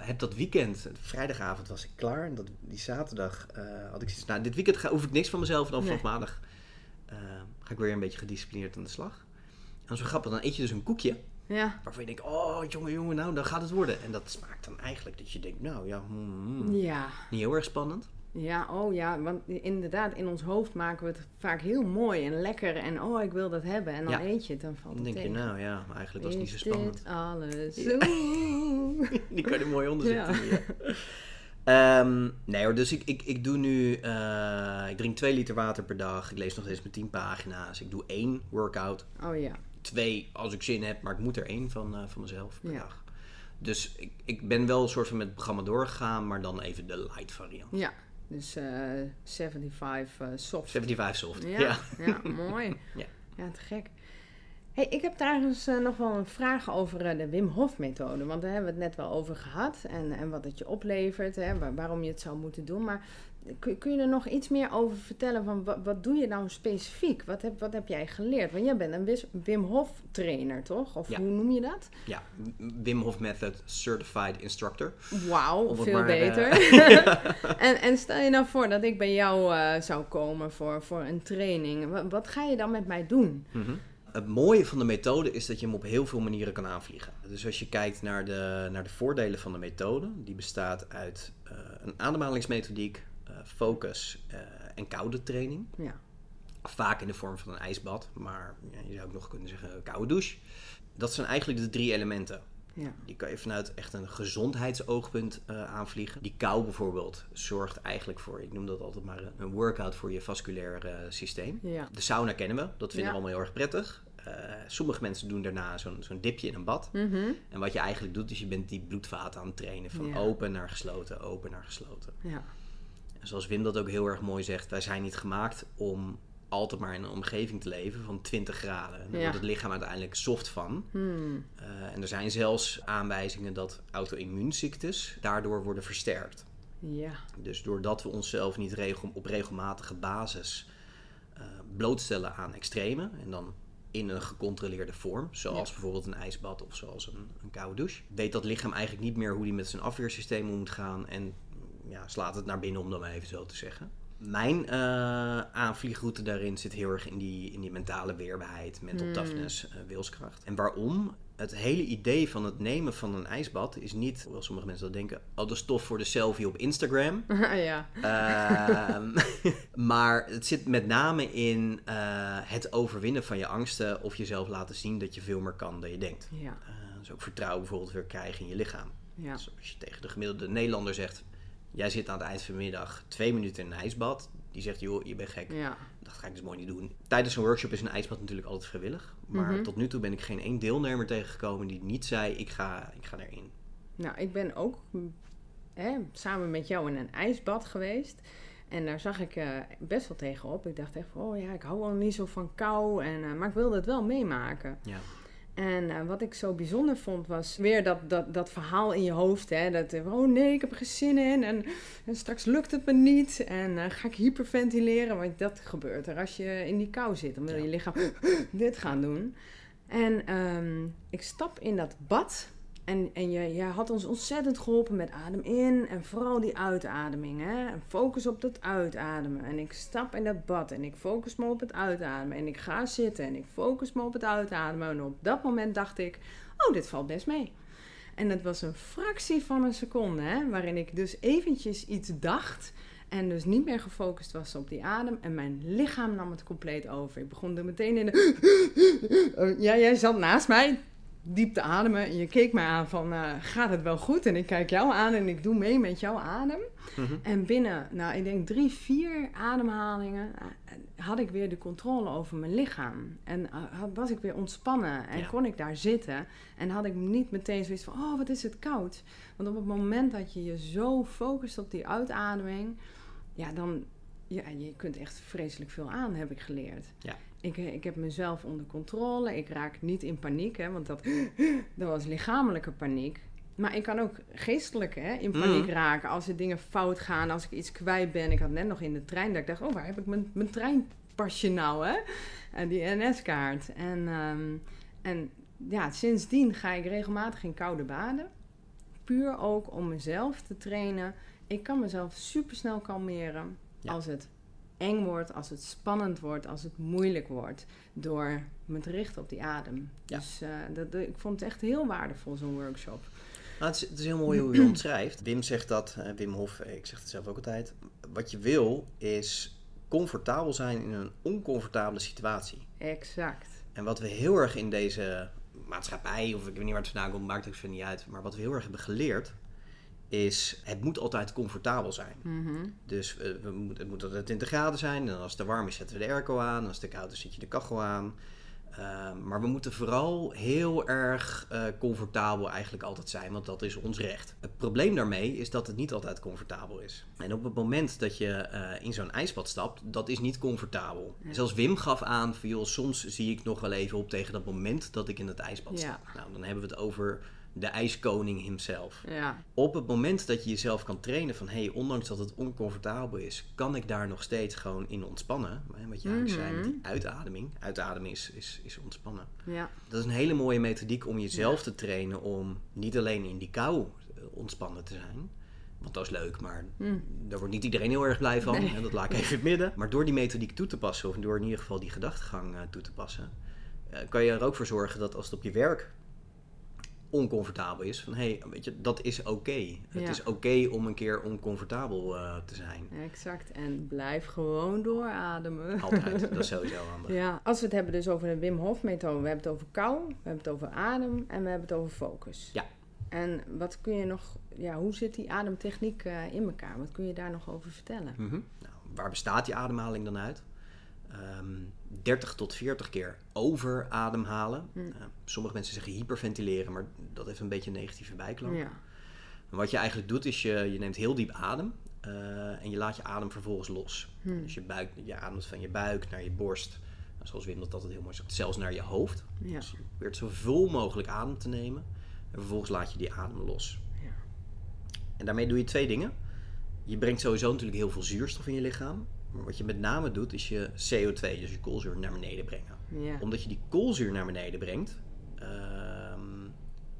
Speaker 2: heb dat weekend, vrijdagavond was ik klaar. En dat, die zaterdag had ik zoiets, nou dit weekend ga, hoef ik niks van mezelf. En dan
Speaker 1: Nee.
Speaker 2: vanaf maandag ga ik weer een beetje gedisciplineerd aan de slag. En wel grappig, dan eet je dus een koekje.
Speaker 1: Ja.
Speaker 2: Waarvan je denkt, oh jongen, jongen, nou dan gaat het worden. En dat smaakt dan eigenlijk dat je denkt, nou ja, hmm, hmm,
Speaker 1: Ja.
Speaker 2: niet heel erg spannend.
Speaker 1: Ja, oh ja, want inderdaad, in ons hoofd maken we het vaak heel mooi en lekker. En oh, ik wil dat hebben. En dan
Speaker 2: Ja.
Speaker 1: eet je het, dan valt
Speaker 2: Dan
Speaker 1: het
Speaker 2: denk je, nou ja, maar eigenlijk was het niet zo spannend.
Speaker 1: alles?
Speaker 2: Ja. Die kan je mooi onder
Speaker 1: Ja.
Speaker 2: Ehm, nee hoor, dus ik, ik, ik doe nu, eh, ik drink 2 liter water per dag. Ik lees nog steeds mijn 10 pagina's. Ik doe één workout.
Speaker 1: Oh ja.
Speaker 2: Twee als ik zin heb, maar ik moet er één van, eh, van mezelf per
Speaker 1: Ja.
Speaker 2: dag. Dus ik, ik ben wel een soort van met het programma doorgegaan, maar dan even de light variant.
Speaker 1: Ja, dus eh 75 eh, soft.
Speaker 2: 75 soft.
Speaker 1: Ja,
Speaker 2: Ja.
Speaker 1: ja. mooi.
Speaker 2: Ja.
Speaker 1: Ja, te gek. Hey, ik heb trouwens eh, nog wel een vraag over eh, de Wim Hof methode. Want daar hebben we het net wel over gehad. En, en wat het je oplevert, hè, waar- waarom je het zou moeten doen. Maar kun, kun je er nog iets meer over vertellen? Van wat, wat doe je nou specifiek? Wat heb, wat heb jij geleerd? Want jij bent een Wis- Wim Hof trainer, toch? Of
Speaker 2: Ja.
Speaker 1: hoe noem je dat?
Speaker 2: Ja, Wim Hof Method Certified Instructor.
Speaker 1: Wauw, veel
Speaker 2: maar, eh,
Speaker 1: beter. en, en stel je nou voor dat ik bij jou eh, zou komen voor, voor een training. Wat, wat ga je dan met mij doen?
Speaker 2: Mhm. Het mooie van de methode is dat je hem op heel veel manieren kan aanvliegen. Dus als je kijkt naar de, naar de voordelen van de methode, die bestaat uit eh, een ademhalingsmethodiek, eh, focus eh, en koude training.
Speaker 1: Ja.
Speaker 2: Vaak in de vorm van een ijsbad, maar ja, je zou ook nog kunnen zeggen koude douche. Dat zijn eigenlijk de drie elementen.
Speaker 1: Ja.
Speaker 2: Die kan je vanuit echt een gezondheidsoogpunt eh, aanvliegen. Die kou bijvoorbeeld zorgt eigenlijk voor, ik noem dat altijd maar een- workout voor je vasculair eh, systeem.
Speaker 1: Ja.
Speaker 2: De sauna kennen we, dat vinden
Speaker 1: Ja.
Speaker 2: we allemaal heel erg prettig. Eh, sommige mensen doen daarna zo'n zo'n dipje in een bad.
Speaker 1: Mhm.
Speaker 2: En wat je eigenlijk doet, is je bent die bloedvaten aan het trainen. Van open naar gesloten, open naar gesloten.
Speaker 1: Ja.
Speaker 2: En zoals Wim dat ook heel erg mooi zegt, wij zijn niet gemaakt om altijd maar in een omgeving te leven van 20 graden. Daar
Speaker 1: Ja.
Speaker 2: wordt het lichaam uiteindelijk soft van.
Speaker 1: Hmm.
Speaker 2: Eh, en er zijn zelfs aanwijzingen dat auto-immuunziektes daardoor worden versterkt.
Speaker 1: Ja.
Speaker 2: Dus doordat we onszelf niet regel, op regelmatige basis eh, blootstellen aan extremen en dan in een gecontroleerde vorm, zoals
Speaker 1: Ja.
Speaker 2: bijvoorbeeld een ijsbad of zoals een, een koude douche, weet dat lichaam eigenlijk niet meer hoe die met zijn afweersysteem om moet gaan en ja, slaat het naar binnen om dat maar even zo te zeggen. Mijn eh, aanvliegroute daarin zit heel erg in die, in die mentale weerbaarheid, mental
Speaker 1: Hmm.
Speaker 2: toughness, eh, wilskracht. En waarom? Het hele idee van het nemen van een ijsbad is niet, hoewel sommige mensen dat denken, oh, dat is tof voor de selfie op Instagram.
Speaker 1: ja.
Speaker 2: Ehm, maar het zit met name in eh, het overwinnen van je angsten of jezelf laten zien dat je veel meer kan dan je denkt.
Speaker 1: Ja.
Speaker 2: Dus ook vertrouwen bijvoorbeeld weer krijgen in je lichaam.
Speaker 1: Ja.
Speaker 2: Dus als je tegen de gemiddelde Nederlander zegt, jij zit aan het eind van de middag twee minuten in een ijsbad. Die zegt, joh, je bent gek.
Speaker 1: Ja.
Speaker 2: Dat ga ik dus mooi niet doen. Tijdens een workshop is een ijsbad natuurlijk altijd vrijwillig. Maar
Speaker 1: Mhm.
Speaker 2: tot nu toe ben ik geen één deelnemer tegengekomen die niet zei, ik ga, ik ga erin.
Speaker 1: Nou, ik ben ook hè, samen met jou in een ijsbad geweest. En daar zag ik eh, best wel tegenop. Ik dacht echt oh ja, ik hou wel niet zo van kou. En, eh, maar ik wilde het wel meemaken.
Speaker 2: Ja.
Speaker 1: En eh, wat ik zo bijzonder vond, was weer dat, dat, dat verhaal in je hoofd. Hè? Dat, eh, oh nee, ik heb er geen zin in. En, en straks lukt het me niet. En eh, ga ik hyperventileren. Want dat gebeurt er als je in die kou zit. Dan wil je lichaam dit gaan doen. En ehm, ik stap in dat bad. En, en had ons ontzettend geholpen met adem in en vooral die uitademing. Hè? En focus op dat uitademen. En ik stap in dat bad en ik focus me op het uitademen. En ik ga zitten en ik focus me op het uitademen. En op dat moment dacht ik, oh, dit valt best mee. En het was een fractie van een seconde, hè, waarin ik dus eventjes iets dacht. En dus niet meer gefocust was op die adem. En mijn lichaam nam het compleet over. Ik begon er meteen in de... Ja, jij zat naast mij diep te ademen. En je keek mij aan van, uh, gaat het wel goed? En ik kijk jou aan en ik doe mee met jouw adem.
Speaker 2: Mhm.
Speaker 1: En binnen, nou, ik denk drie, vier ademhalingen uh, had ik weer de controle over mijn lichaam. En uh, was ik weer ontspannen en
Speaker 2: Ja.
Speaker 1: kon ik daar zitten. En had ik niet meteen zoiets van, oh, wat is het koud. Want op het moment dat je je zo focust op die uitademing, ja, dan, ja, je kunt echt vreselijk veel aan, heb ik geleerd.
Speaker 2: Ja.
Speaker 1: Ik, eh, ik heb mezelf onder controle. Ik raak niet in paniek, hè, want dat, dat was lichamelijke paniek. Maar ik kan ook geestelijk hè, in paniek
Speaker 2: Mhm.
Speaker 1: raken als er dingen fout gaan, als ik iets kwijt ben. Ik had net nog in de trein dat ik dacht, oh, waar heb ik mijn, mijn treinpasje nou, hè? En die NS-kaart. En, en ja, sindsdien ga ik regelmatig in koude baden. Puur ook om mezelf te trainen. Ik kan mezelf supersnel kalmeren
Speaker 2: Ja.
Speaker 1: als het eng wordt, als het spannend wordt, als het moeilijk wordt. Door me te richten op die adem.
Speaker 2: Ja.
Speaker 1: Dus eh, dat, ik vond het echt heel waardevol, zo'n workshop.
Speaker 2: Nou, het, is, het is heel mooi hoe je omschrijft. Wim zegt dat, eh, Wim Hof, eh, ik zeg het zelf ook altijd. Wat je wil is comfortabel zijn in een oncomfortabele situatie.
Speaker 1: Exact.
Speaker 2: En wat we heel erg in deze maatschappij, of ik weet niet waar het vandaan komt, maakt ook zo niet uit. Maar wat we heel erg hebben geleerd, is het moet altijd comfortabel zijn.
Speaker 1: Mhm.
Speaker 2: Dus eh, we moet, het moet altijd 20 graden zijn. En als het te warm is, zetten we de airco aan. Als het te koud is, zet je de kachel aan. Ehm, maar we moeten vooral heel erg eh, comfortabel eigenlijk altijd zijn, want dat is ons recht. Het probleem daarmee is dat het niet altijd comfortabel is. En op het moment dat je eh, in zo'n ijsbad stapt, dat is niet comfortabel.
Speaker 1: Ja.
Speaker 2: Zelfs Wim gaf aan, van, joh, soms zie ik nog wel even op tegen dat moment dat ik in het ijsbad sta.
Speaker 1: Ja.
Speaker 2: Nou, dan hebben we het over de ijskoning himself
Speaker 1: Ja.
Speaker 2: op het moment dat je jezelf kan trainen van hey, ondanks dat het oncomfortabel is, kan ik daar nog steeds gewoon in ontspannen. Hè, Wat je eigenlijk zei met die uitademing. Uitademen is, is, is ontspannen.
Speaker 1: Ja.
Speaker 2: Dat is een hele mooie methodiek om jezelf te trainen om niet alleen in die kou eh, ontspannen te zijn. Want dat is leuk, maar
Speaker 1: Mm.
Speaker 2: daar wordt niet iedereen heel erg blij van.
Speaker 1: Nee.
Speaker 2: Hè, dat laat ik even in het midden. Maar door die methodiek toe te passen, of door in ieder geval die gedachtegang eh, toe te passen, eh, kan je er ook voor zorgen dat als het op je werk oncomfortabel is, van hé, hey, weet je, dat is oké. Het
Speaker 1: Ja.
Speaker 2: is oké om een keer oncomfortabel eh, te zijn.
Speaker 1: Exact. En blijf gewoon doorademen.
Speaker 2: Altijd, dat is sowieso handig.
Speaker 1: Ja, als we het hebben dus over de Wim Hof methode. We hebben het over kou, we hebben het over adem en we hebben het over focus.
Speaker 2: Ja.
Speaker 1: En wat kun je nog, ja, hoe zit die ademtechniek eh, in elkaar? Wat kun je daar nog over vertellen?
Speaker 2: Mhm. Nou, waar bestaat die ademhaling dan uit? Ehm 30 tot 40 keer over ademhalen.
Speaker 1: Hm.
Speaker 2: Eh, sommige mensen zeggen hyperventileren, maar dat heeft een beetje een negatieve bijklank.
Speaker 1: Ja.
Speaker 2: En wat je eigenlijk doet is je, je neemt heel diep adem eh, en je laat je adem vervolgens los.
Speaker 1: Hm.
Speaker 2: Dus je, buik, je ademt van je buik naar je borst. Nou, zoals Wim dat altijd heel mooi zegt, zelfs naar je hoofd.
Speaker 1: Ja.
Speaker 2: Dus je probeert zoveel mogelijk adem te nemen. En vervolgens laat je die adem los.
Speaker 1: Ja.
Speaker 2: En daarmee doe je twee dingen. Je brengt sowieso natuurlijk heel veel zuurstof in je lichaam. Maar wat je met name doet, is je CO2, dus je koolzuur, naar beneden brengen.
Speaker 1: Ja.
Speaker 2: Omdat je die koolzuur naar beneden brengt, ehm,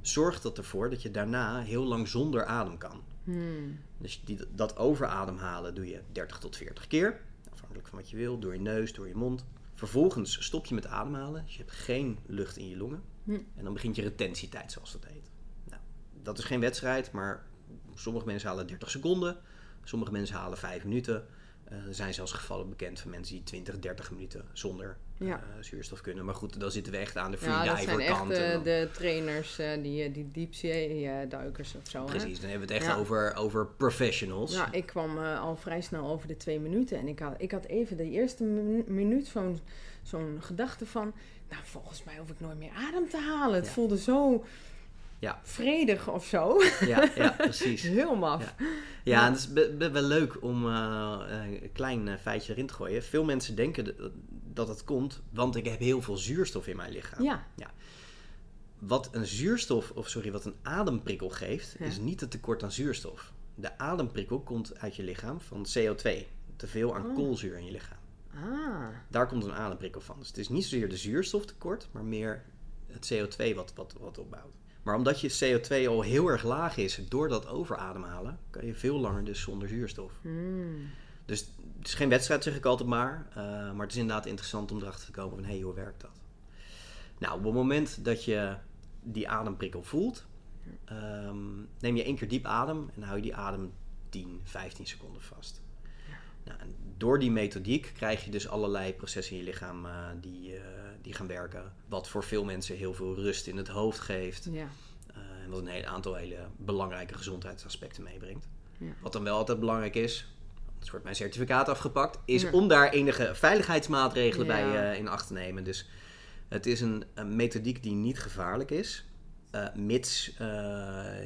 Speaker 2: zorgt dat ervoor dat je daarna heel lang zonder adem kan.
Speaker 1: Hmm.
Speaker 2: Dus die, dat overademhalen doe je 30 tot 40 keer. Afhankelijk van wat je wil. Door je neus, door je mond. Vervolgens stop je met ademhalen. Dus je hebt geen lucht in je longen.
Speaker 1: Hm.
Speaker 2: En dan begint je retentietijd, zoals dat heet. Nou, dat is geen wedstrijd, maar sommige mensen halen 30 seconden. Sommige mensen halen 5 minuten. Eh, er zijn zelfs gevallen bekend van mensen die 20, 30 minuten zonder
Speaker 1: Ja.
Speaker 2: eh, zuurstof kunnen. Maar goed, dan zitten we echt aan de
Speaker 1: Ja, dat zijn
Speaker 2: freediver
Speaker 1: echt
Speaker 2: kant.
Speaker 1: eh,
Speaker 2: dan-
Speaker 1: de trainers, die, die diepzee-duikers of zo. hè?
Speaker 2: Precies, dan hebben we het echt
Speaker 1: Ja.
Speaker 2: over, over professionals.
Speaker 1: Nou, ik kwam al vrij snel over de twee minuten. En ik had, ik had even de eerste minu- minuut zo'n zo'n gedachte van... Nou, volgens mij hoef ik nooit meer adem te halen. Het
Speaker 2: Ja.
Speaker 1: voelde zo
Speaker 2: Ja.
Speaker 1: vredig of zo.
Speaker 2: Ja, ja, precies.
Speaker 1: Heel maf.
Speaker 2: Ja, het is be- be- wel leuk om eh, een klein eh, feitje erin te gooien. Veel mensen denken dat- dat het komt, want ik heb heel veel zuurstof in mijn lichaam.
Speaker 1: Ja.
Speaker 2: Wat een zuurstof, of sorry, wat een ademprikkel geeft,
Speaker 1: Ja.
Speaker 2: is niet het tekort aan zuurstof. De ademprikkel komt uit je lichaam van CO2. Te veel aan
Speaker 1: Oh.
Speaker 2: koolzuur in je lichaam.
Speaker 1: Ah,
Speaker 2: Daar komt een ademprikkel van. Dus het is niet zozeer de zuurstoftekort, maar meer het CO2 wat, wat, wat opbouwt. Maar omdat je CO2 al heel erg laag is door dat overademhalen, kan je veel langer dus zonder zuurstof.
Speaker 1: Hmm.
Speaker 2: Dus het is geen wedstrijd, zeg ik altijd maar. eh, maar het is inderdaad interessant om erachter te komen van, hé, hey, hoe werkt dat? Nou, op het moment dat je die ademprikkel voelt, ehm, neem je één keer diep adem en hou je die adem 10, 15 seconden vast. Nou, door die methodiek krijg je dus allerlei processen in je lichaam eh, die, eh, die gaan werken. Wat voor veel mensen heel veel rust in het hoofd geeft.
Speaker 1: Ja.
Speaker 2: eh, en wat een heel aantal hele belangrijke gezondheidsaspecten meebrengt.
Speaker 1: Ja.
Speaker 2: Wat dan wel altijd belangrijk is, anders wordt mijn certificaat afgepakt, is
Speaker 1: Ja.
Speaker 2: om daar enige veiligheidsmaatregelen bij in acht te nemen. Dus het is een, een methodiek die niet gevaarlijk is. Eh, mits eh,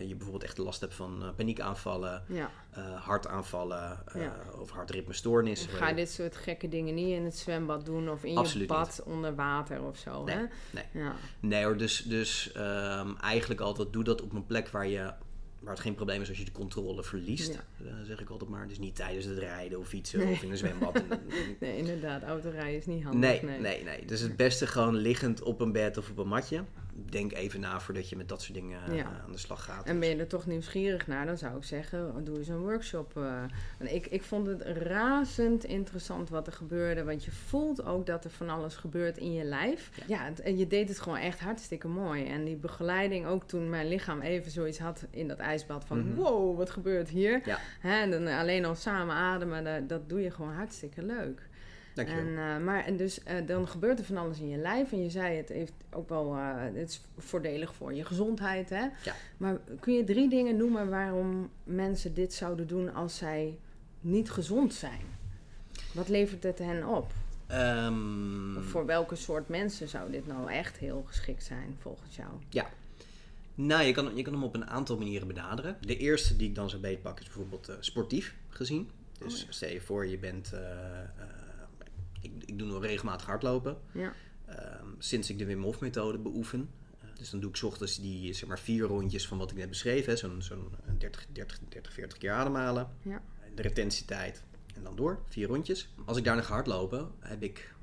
Speaker 2: je bijvoorbeeld echt last hebt van eh, paniekaanvallen,
Speaker 1: ja.
Speaker 2: hartaanvallen
Speaker 1: Ja.
Speaker 2: of hartritmestoornissen.
Speaker 1: Ga je dit soort gekke dingen niet in het zwembad doen of in
Speaker 2: Absoluut
Speaker 1: je bad onder water of zo,
Speaker 2: Nee,
Speaker 1: hè?
Speaker 2: nee.
Speaker 1: Ja.
Speaker 2: Nee hoor, dus, dus ehm, eigenlijk altijd doe dat op een plek waar, je, waar het geen probleem is als je de controle verliest. Zeg ik altijd maar. Dus niet tijdens het rijden of fietsen
Speaker 1: Nee.
Speaker 2: of in een zwembad.
Speaker 1: Nee, inderdaad, autorijden is niet handig.
Speaker 2: nee,
Speaker 1: nee.
Speaker 2: nee, nee, Dus het beste gewoon liggend op een bed of op een matje. Denk even na voordat je met dat soort dingen eh,
Speaker 1: Ja.
Speaker 2: aan de slag gaat.
Speaker 1: En ben je er toch nieuwsgierig naar, dan zou ik zeggen, doe eens een workshop. eh. En ik, ik vond het razend interessant wat er gebeurde, want je voelt ook dat er van alles gebeurt in je lijf. Ja, en je deed het gewoon echt hartstikke mooi. En die begeleiding, ook toen mijn lichaam even zoiets had in dat ijsbad van,
Speaker 2: Mhm.
Speaker 1: wow, wat gebeurt hier?
Speaker 2: Ja.
Speaker 1: Hè, en dan alleen al samen ademen, dat, dat doe je gewoon hartstikke leuk. En, eh, maar en dus eh, dan gebeurt er van alles in je lijf. En je zei het heeft ook wel, eh, het is voordelig voor je gezondheid. Hè?
Speaker 2: Ja.
Speaker 1: Maar kun je drie dingen noemen waarom mensen dit zouden doen als zij niet gezond zijn? Wat levert het hen op?
Speaker 2: Ehm,
Speaker 1: voor welke soort mensen zou dit nou echt heel geschikt zijn volgens jou?
Speaker 2: Nou, je kan, je kan hem op een aantal manieren benaderen. De eerste die ik dan zou beetpakken is bijvoorbeeld sportief gezien. Dus
Speaker 1: Oh ja.
Speaker 2: stel je voor, je bent... eh, eh, ik, ik doe nog regelmatig hardlopen.
Speaker 1: Ja.
Speaker 2: Ehm, sinds ik de Wim Hof methode beoefen. Eh, dus dan doe ik 's ochtends die zeg maar, vier rondjes van wat ik net beschreef. hè. Zo'n zo'n 30, 30, 30, 40 keer ademhalen.
Speaker 1: Ja.
Speaker 2: De retentietijd. En dan door, vier rondjes. Als ik daarna ga hardlopen, heb ik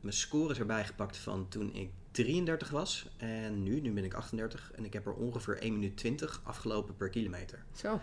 Speaker 2: mijn scores erbij gepakt van toen ik 33 was. En nu, nu ben ik 38. En ik heb er ongeveer 1 minuut 20 afgelopen per kilometer.
Speaker 1: Zo,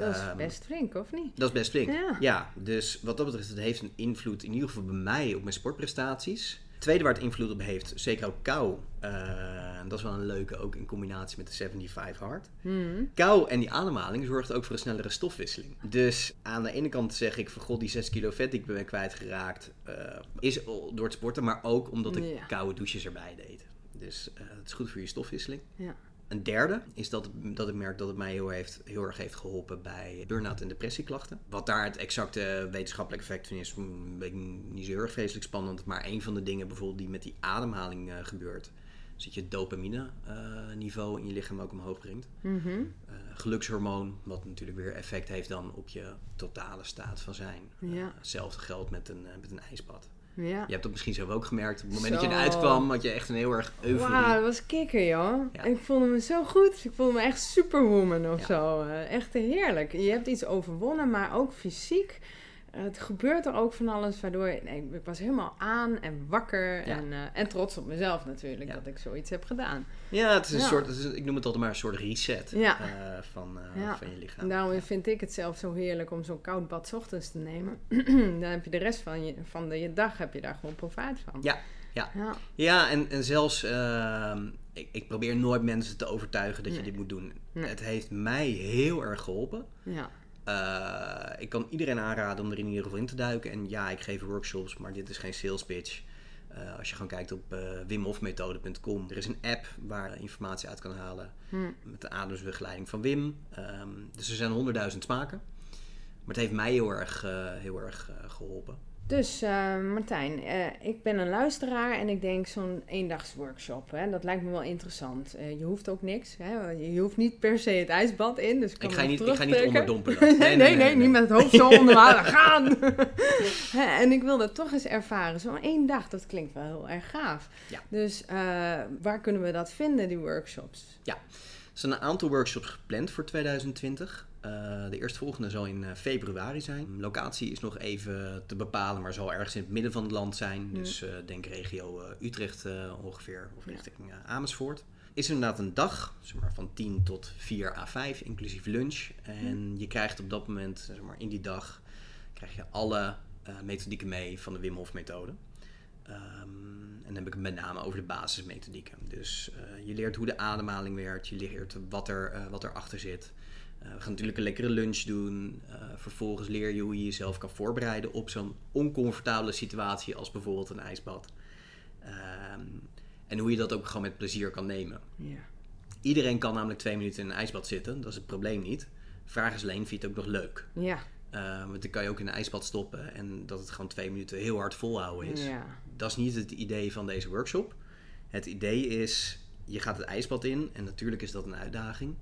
Speaker 1: dat is
Speaker 2: Ehm,
Speaker 1: best flink, of niet?
Speaker 2: Dat is best flink.
Speaker 1: Ja.
Speaker 2: dus wat dat betreft, het heeft een invloed, in ieder geval bij mij, op mijn sportprestaties. Tweede waar het invloed op heeft, zeker ook kou. Eh, dat is wel een leuke, ook in combinatie met de 75 Hard.
Speaker 1: Mhm.
Speaker 2: Kou en die ademhaling zorgt ook voor een snellere stofwisseling. Dus aan de ene kant zeg ik van god, die 6 kilo vet die ik ben kwijtgeraakt, eh is door het sporten, maar ook omdat ik
Speaker 1: Ja.
Speaker 2: koude douches erbij deed. Dus eh, het is goed voor je stofwisseling.
Speaker 1: Ja.
Speaker 2: Een derde is dat, dat ik merk dat het mij heel, heeft, heel erg heeft geholpen bij burn-out en depressieklachten. Wat daar het exacte wetenschappelijk effect van is, mm, weet ik niet zo heel erg vreselijk spannend. Maar een van de dingen bijvoorbeeld die met die ademhaling eh, gebeurt, is dat je het dopamine eh, niveau in je lichaam ook omhoog brengt.
Speaker 1: Mhm.
Speaker 2: Eh, gelukshormoon, wat natuurlijk weer effect heeft dan op je totale staat van zijn.
Speaker 1: Ja.
Speaker 2: hetzelfde geldt met een, met een ijsbad.
Speaker 1: Ja.
Speaker 2: Je hebt dat misschien zelf ook gemerkt. Op het moment dat je eruit kwam, had je echt een heel erg euforie.
Speaker 1: Wauw, dat was kikker, joh.
Speaker 2: Ja.
Speaker 1: Ik voelde me zo goed. Ik voelde me echt superwoman of
Speaker 2: Ja.
Speaker 1: zo. Eh, Echt heerlijk. Je hebt iets overwonnen, maar ook fysiek. Het gebeurt er ook van alles, waardoor nee, ik was helemaal aan en wakker.
Speaker 2: Ja.
Speaker 1: En, eh, en trots op mezelf natuurlijk,
Speaker 2: Ja.
Speaker 1: dat ik zoiets heb gedaan.
Speaker 2: Ja, het is een
Speaker 1: Ja.
Speaker 2: soort, het is, ik noem het altijd maar een soort reset eh, van, eh, van je lichaam.
Speaker 1: En daarom vind ik het zelf zo heerlijk om zo'n koud bad 's ochtends te nemen. Dan heb je de rest van je, van de, je dag heb je daar gewoon profijt van.
Speaker 2: Ja, ja.
Speaker 1: Ja.
Speaker 2: Ja, en, en zelfs, ehm, ik, ik probeer nooit mensen te overtuigen dat je dit moet doen.
Speaker 1: Nee.
Speaker 2: Het heeft mij heel erg geholpen.
Speaker 1: ja.
Speaker 2: Eh, ik kan iedereen aanraden om er in ieder geval in te duiken. En ja, ik geef workshops, maar dit is geen sales pitch. Eh, als je gewoon kijkt op uh, wimhofmethode.com. Er is een app waar je informatie uit kan halen.
Speaker 1: Hm.
Speaker 2: Met de ademsbegeleiding van Wim. Ehm, dus er zijn honderdduizend smaken. Maar het heeft mij heel erg, eh, heel erg eh, geholpen.
Speaker 1: Dus eh, Martijn, eh, ik ben een luisteraar en ik denk zo'n eendagsworkshop. Hè, dat lijkt me wel interessant. Eh, je hoeft ook niks. Hè, je hoeft niet per se het ijsbad in. Dus ik,
Speaker 2: ga, niet, ik ga niet onderdompelen.
Speaker 1: Nee nee, nee, niet met het hoofd zo onder water. Gaan! Hè, en ik wil dat toch eens ervaren. Zo'n één dag, dat klinkt wel heel erg gaaf.
Speaker 2: Ja.
Speaker 1: Dus waar kunnen we dat vinden, die workshops?
Speaker 2: Er zijn een aantal workshops gepland voor 2020. Uh, de eerstvolgende zal in februari zijn. Locatie is nog even te bepalen, maar zal ergens in het midden van het land zijn. Dus denk regio Utrecht ongeveer, of richting Amersfoort is inderdaad een dag, zeg maar, van 10 tot 4 à 5, inclusief lunch. En je krijgt op dat moment, zeg maar, in die dag, krijg je alle uh, methodieken mee van de Wim Hof methode. Um, en dan heb ik het met name over de basismethodieken. Dus uh, je leert hoe de ademhaling werkt, je leert wat, er, uh, wat erachter zit. We gaan natuurlijk een lekkere lunch doen. vervolgens leer je hoe je jezelf kan voorbereiden op zo'n oncomfortabele situatie als bijvoorbeeld een ijsbad. Um, en hoe je dat ook gewoon met plezier kan nemen. Ja. Iedereen kan namelijk twee minuten in een ijsbad zitten. Dat is het probleem niet. Vraag is alleen, vind je het ook nog leuk? Ja. Uh, want dan kan je ook in een ijsbad stoppen en dat het gewoon twee minuten heel hard volhouden is. Ja. Dat is niet het idee van deze workshop. Het idee is, je gaat het ijsbad in en natuurlijk is dat een uitdaging.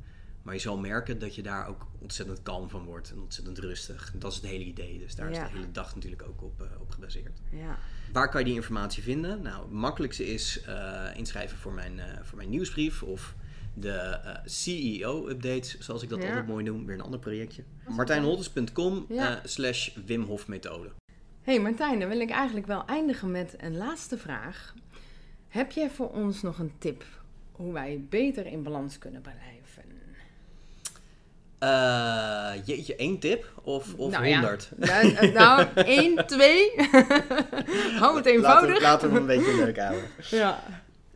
Speaker 2: Maar je zal merken dat je daar ook ontzettend kalm van wordt en ontzettend rustig. En dat is het hele idee. Dus daar is de hele dag natuurlijk ook op, uh, op gebaseerd. Ja. Waar kan je die informatie vinden? Nou, het makkelijkste is uh, inschrijven voor mijn, uh, voor mijn nieuwsbrief of de CEO-updates, zoals ik dat altijd mooi noem. Weer een ander projectje. martijnholters.com slash Wim Hof methode.
Speaker 1: hey Martijn, dan wil ik eigenlijk wel eindigen met een laatste vraag. Heb jij voor ons nog een tip hoe wij beter in balans kunnen blijven?
Speaker 2: Uh, jeetje, één tip of, of nou, honderd?
Speaker 1: Ja. nou, nou één, twee. Hou het eenvoudig.
Speaker 2: Laten, we hem een beetje leuk houden. Ja.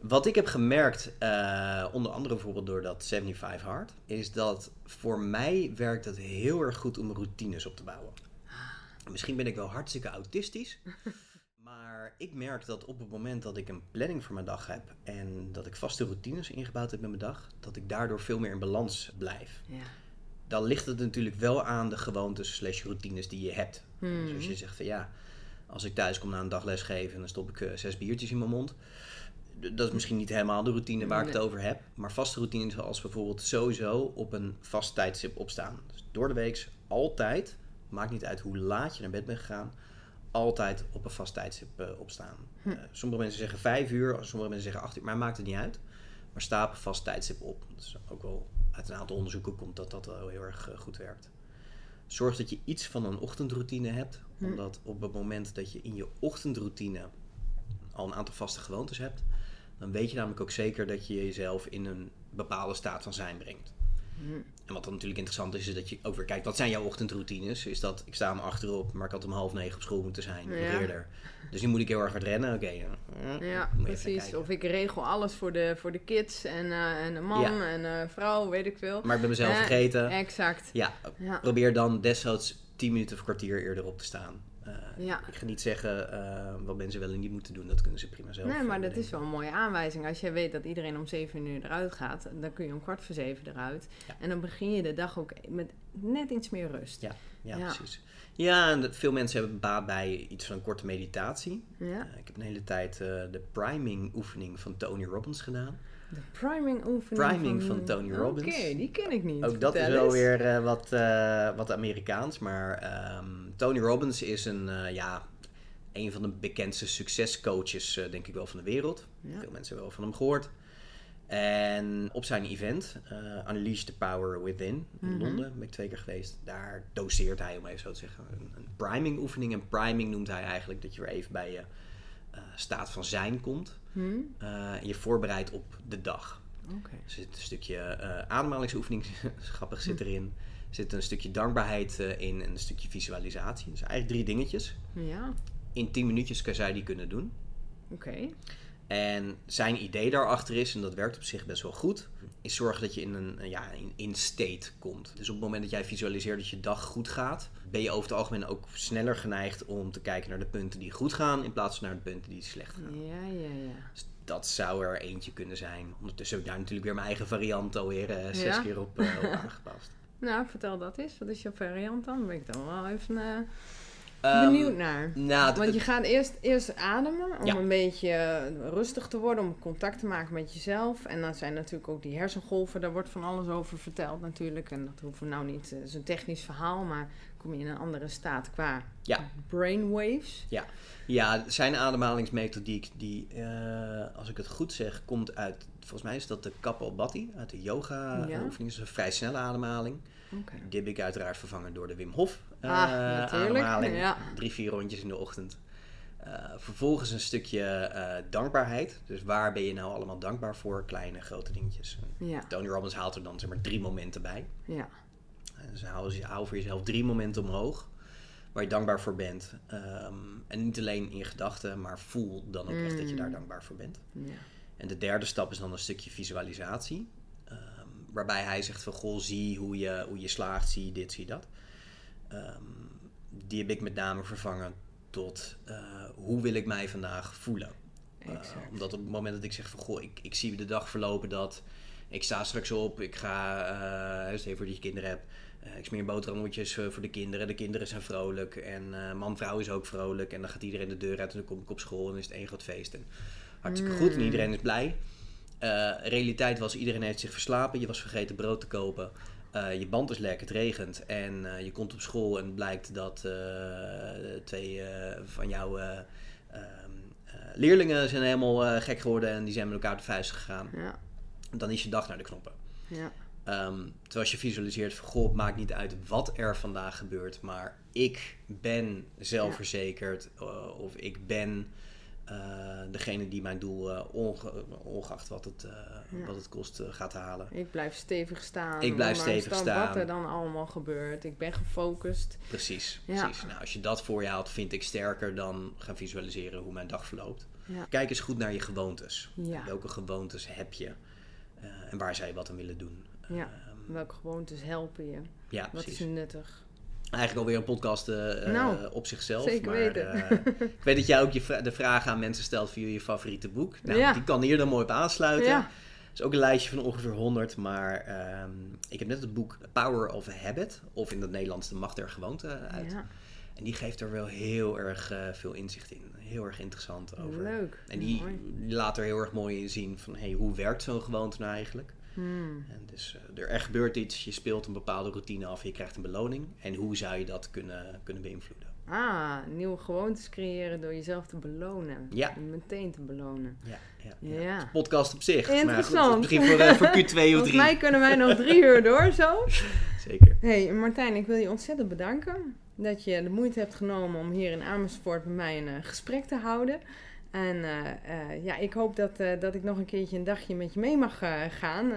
Speaker 2: Wat ik heb gemerkt, uh, onder andere bijvoorbeeld door dat 75 Hard, is dat voor mij werkt het heel erg goed om routines op te bouwen. Misschien ben ik wel hartstikke autistisch. Maar ik merk dat op het moment dat ik een planning voor mijn dag heb en dat ik vaste routines ingebouwd heb met mijn dag, dat ik daardoor veel meer in balans blijf. Ja dan ligt het natuurlijk wel aan de gewoontes slash routines die je hebt. Hmm. Dus als je zegt van ja, als ik thuis kom na een dag lesgeven, dan stop ik uh, zes biertjes in mijn mond. Dat is misschien niet helemaal de routine waar ik het over heb. Maar vaste routines als bijvoorbeeld sowieso op een vast tijdstip opstaan. Dus door de week altijd, maakt niet uit hoe laat je naar bed bent gegaan, altijd op een vast tijdstip uh, opstaan. Hm. Uh, sommige mensen zeggen vijf uur, sommige mensen zeggen acht uur, maar maakt het niet uit. Maar sta op een vast tijdstip op. Is ook wel uit een aantal onderzoeken komt dat dat wel heel erg eh, goed werkt. Zorg dat je iets van een ochtendroutine hebt, hm. omdat op het moment dat je in je ochtendroutine al een aantal vaste gewoontes hebt, dan weet je namelijk ook zeker dat je jezelf in een bepaalde staat van zijn brengt. Hm. En wat dan natuurlijk interessant is, is dat je ook weer kijkt, wat zijn jouw ochtendroutines? Is dat, ik sta om achterop, maar ik had om half negen op school moeten zijn, ja. eerder. Dus nu moet ik heel erg hard rennen. Oké,
Speaker 1: ja, precies. Of ik regel alles voor de, voor de kids en, uh, en de man en uh, vrouw, weet ik veel.
Speaker 2: Maar ik ben mezelf uh, vergeten.
Speaker 1: Exact.
Speaker 2: Ja, probeer dan desnoods 10 minuten of kwartier eerder op te staan. Ja. Ik ga niet zeggen wat mensen wel en niet moeten doen. Dat kunnen ze prima zelf.
Speaker 1: Nee, maar dat is wel een mooie aanwijzing. Als je weet dat iedereen om 7 uur eruit gaat, dan kun je om kwart voor zeven eruit. En dan begin je de dag ook met net iets meer rust.
Speaker 2: Ja, ja, precies. Ja, en veel mensen hebben baat bij iets van een korte meditatie. Ja. Uh, ik heb een hele tijd de priming oefening van Tony Robbins gedaan.
Speaker 1: De priming oefening
Speaker 2: priming van, Tony Robbins.
Speaker 1: Oké, die ken ik niet.
Speaker 2: Ook dat is wel weer uh, wat, wat Amerikaans. Maar um, Tony Robbins is een, ja, een van de bekendste succescoaches, denk ik wel, van de wereld. Ja. Veel mensen hebben wel van hem gehoord. En op zijn event, Unleash the Power Within, in mhm. Londen, ben ik twee keer geweest. Daar doseert hij, om even zo te zeggen, een, een priming oefening. En priming noemt hij eigenlijk dat je weer even bij je staat van zijn komt. Uh, en je voorbereidt op de dag. Okay. Er zit een stukje ademhalingsoefening, grappig zit mhm. erin. Er zit een stukje dankbaarheid in en een stukje visualisatie. Dus eigenlijk drie dingetjes. Ja. In tien minuutjes kan zij die kunnen doen.
Speaker 1: Oké.
Speaker 2: En zijn idee daarachter is, en dat werkt op zich best wel goed, is zorgen dat je in een ja, in, in state komt. Dus op het moment dat jij visualiseert dat je dag goed gaat, ben je over het algemeen ook sneller geneigd om te kijken naar de punten die goed gaan, in plaats van naar de punten die slecht gaan.
Speaker 1: Ja, ja, ja.
Speaker 2: Dus dat zou er eentje kunnen zijn. Ondertussen heb ik daar natuurlijk weer mijn eigen variant alweer uh, zes keer op, uh, op aangepast.
Speaker 1: nou, vertel dat eens. Wat is jouw variant dan? Ben ik dan wel even... Uh Um, Benieuwd naar. Nou, Want je gaat eerst, eerst ademen om een beetje rustig te worden, om contact te maken met jezelf. En dan zijn natuurlijk ook die hersengolven, daar wordt van alles over verteld natuurlijk. En dat hoeven we nou niet, het is een technisch verhaal, maar kom je in een andere staat qua
Speaker 2: Ja.
Speaker 1: brainwaves.
Speaker 2: Ja, zijn ademhalingsmethodiek, die, eh, als ik het goed zeg, komt uit, volgens mij is dat de Kapalbhati, uit de yoga
Speaker 1: Ja.
Speaker 2: oefening. is een vrij snelle ademhaling.
Speaker 1: Oké.
Speaker 2: Die heb ik uiteraard vervangen door de Wim Hof eh,
Speaker 1: Ah,
Speaker 2: ademhaling.
Speaker 1: ja.
Speaker 2: Drie, vier rondjes in de ochtend. Eh, vervolgens een stukje eh, dankbaarheid. Dus waar ben je nou allemaal dankbaar voor? Kleine, grote dingetjes.
Speaker 1: Ja,
Speaker 2: Tony Robbins haalt er dan zeg maar drie momenten bij.
Speaker 1: ja,
Speaker 2: Dus hou, hou voor jezelf drie momenten omhoog waar je dankbaar voor bent. Ehm, en niet alleen in gedachten, maar voel dan ook echt dat je daar
Speaker 1: Mm.
Speaker 2: dankbaar voor bent.
Speaker 1: ja.
Speaker 2: En de derde stap is dan een stukje visualisatie. Ehm, waarbij hij zegt van, goh, zie hoe je, hoe je slaagt, zie dit, zie dat. Ehm, die heb ik met name vervangen tot, eh, hoe wil ik mij vandaag voelen? Uh,
Speaker 1: Exact.
Speaker 2: omdat op het moment dat ik zeg van, goh, ik, ik zie de dag verlopen dat ik sta straks op, ik ga, uh, je voor je kinderen hebt, uh, ik smeer boterhammetjes uh, voor de kinderen, de kinderen zijn vrolijk en uh, man, vrouw is ook vrolijk en dan gaat iedereen de deur uit en dan kom ik op school en is het één groot feest. En hartstikke
Speaker 1: Mm.
Speaker 2: goed en iedereen is blij. Realiteit was, iedereen heeft zich verslapen, je was vergeten brood te kopen. Uh, je band is lek, het regent en uh, je komt op school en het blijkt dat uh, twee van jouw ehm, leerlingen zijn helemaal gek geworden en die zijn met elkaar de vuist gegaan.
Speaker 1: Ja,
Speaker 2: Dan is je dag naar de knoppen.
Speaker 1: ja,
Speaker 2: Um, terwijl als je visualiseert van het maakt niet uit wat er vandaag gebeurt, maar ik ben zelfverzekerd uh, of ik ben uh, degene die mijn doel, uh, onge ongeacht wat het, ja. wat het kost, gaat halen.
Speaker 1: Ik blijf stevig staan.
Speaker 2: Ik blijf stevig staan.
Speaker 1: Wat er dan allemaal gebeurt. Ik ben gefocust.
Speaker 2: Precies,
Speaker 1: Ja.
Speaker 2: precies. Nou, als je dat voor je haalt, vind ik sterker dan gaan visualiseren hoe mijn dag verloopt. Kijk eens goed naar je gewoontes. Welke gewoontes heb je en waar zij wat aan willen doen.
Speaker 1: Ja.
Speaker 2: Um,
Speaker 1: Welke gewoontes helpen je?
Speaker 2: ja,
Speaker 1: Wat
Speaker 2: precies.
Speaker 1: is nuttig?
Speaker 2: Eigenlijk alweer een podcast uh,
Speaker 1: Nou,
Speaker 2: op zichzelf.
Speaker 1: zeker
Speaker 2: maar,
Speaker 1: weten.
Speaker 2: Uh, ik weet dat jij ook je vra de vraag aan mensen stelt via je favoriete boek. Nou,
Speaker 1: Ja.
Speaker 2: die kan hier dan mooi op aansluiten.
Speaker 1: Ja.
Speaker 2: Het is ook een lijstje van ongeveer 100. Maar um, ik heb net het boek Power of Habit. Of in het Nederlands De Macht der Gewoonte uit.
Speaker 1: Ja.
Speaker 2: En die geeft er wel heel erg uh, veel inzicht in. Heel erg interessant over.
Speaker 1: Leuk.
Speaker 2: En die,
Speaker 1: Mooi.
Speaker 2: die laat er heel erg mooi in zien van hey, hoe werkt zo'n gewoonte nou eigenlijk.
Speaker 1: Hmm.
Speaker 2: En dus uh, er, er gebeurt iets, je speelt een bepaalde routine af je krijgt een beloning. En hoe zou je dat kunnen, kunnen beïnvloeden?
Speaker 1: Ah, nieuwe gewoontes creëren door jezelf te belonen.
Speaker 2: Ja.
Speaker 1: En meteen te belonen.
Speaker 2: Ja, ja, ja.
Speaker 1: Ja.
Speaker 2: Het is een podcast op zich.
Speaker 1: Interessant.
Speaker 2: Maar goed, misschien voor, uh, voor Q2 of 3.
Speaker 1: Volgens mij kunnen wij nog drie uur door zo.
Speaker 2: Zeker.
Speaker 1: hey, Martijn, ik wil je ontzettend bedanken dat je de moeite hebt genomen om hier in Amersfoort met mij een uh, gesprek te houden. En uh, uh, ja, ik hoop dat, uh, dat ik nog een keertje een dagje met je mee mag gaan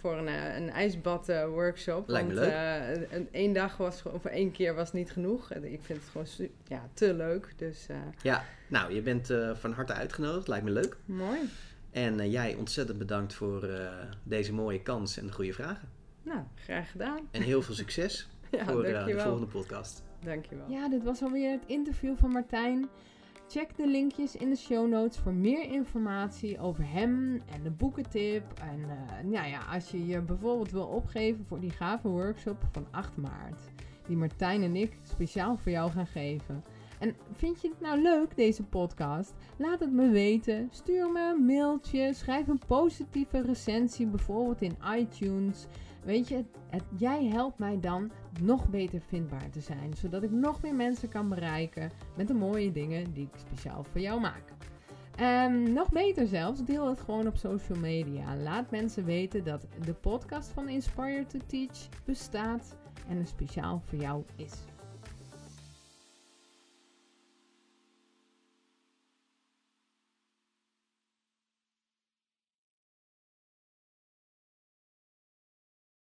Speaker 1: voor een, een ijsbad workshop.
Speaker 2: Lijkt me
Speaker 1: Want
Speaker 2: leuk.
Speaker 1: een, één dag was, of één keer was niet genoeg. Ik vind het gewoon ja, te leuk. Dus,
Speaker 2: ja, nou, je bent van harte uitgenodigd. Lijkt me leuk.
Speaker 1: Mooi.
Speaker 2: En jij ontzettend bedankt voor deze mooie kans en de goede vragen.
Speaker 1: Nou, graag gedaan.
Speaker 2: En heel veel succes
Speaker 1: ja,
Speaker 2: voor de volgende podcast.
Speaker 1: Dankjewel.
Speaker 3: Ja, dit was alweer het interview van Martijn. Check de linkjes in de show notes voor meer informatie over hem en de boekentip. En uh, nou ja, als je je bijvoorbeeld wil opgeven voor die gave workshop van 8 maart. Die Martijn en ik speciaal voor jou gaan geven. En vind je het nou leuk, deze podcast? Laat het me weten. Stuur me een mailtje. Schrijf een positieve recensie, bijvoorbeeld in iTunes. Weet je, het, jij helpt mij dan nog beter vindbaar te zijn. Zodat ik nog meer mensen kan bereiken met de mooie dingen die ik speciaal voor jou maak. En nog beter zelfs, deel het gewoon op social media. Laat mensen weten dat de podcast van Inspire to Teach bestaat en er speciaal voor jou is.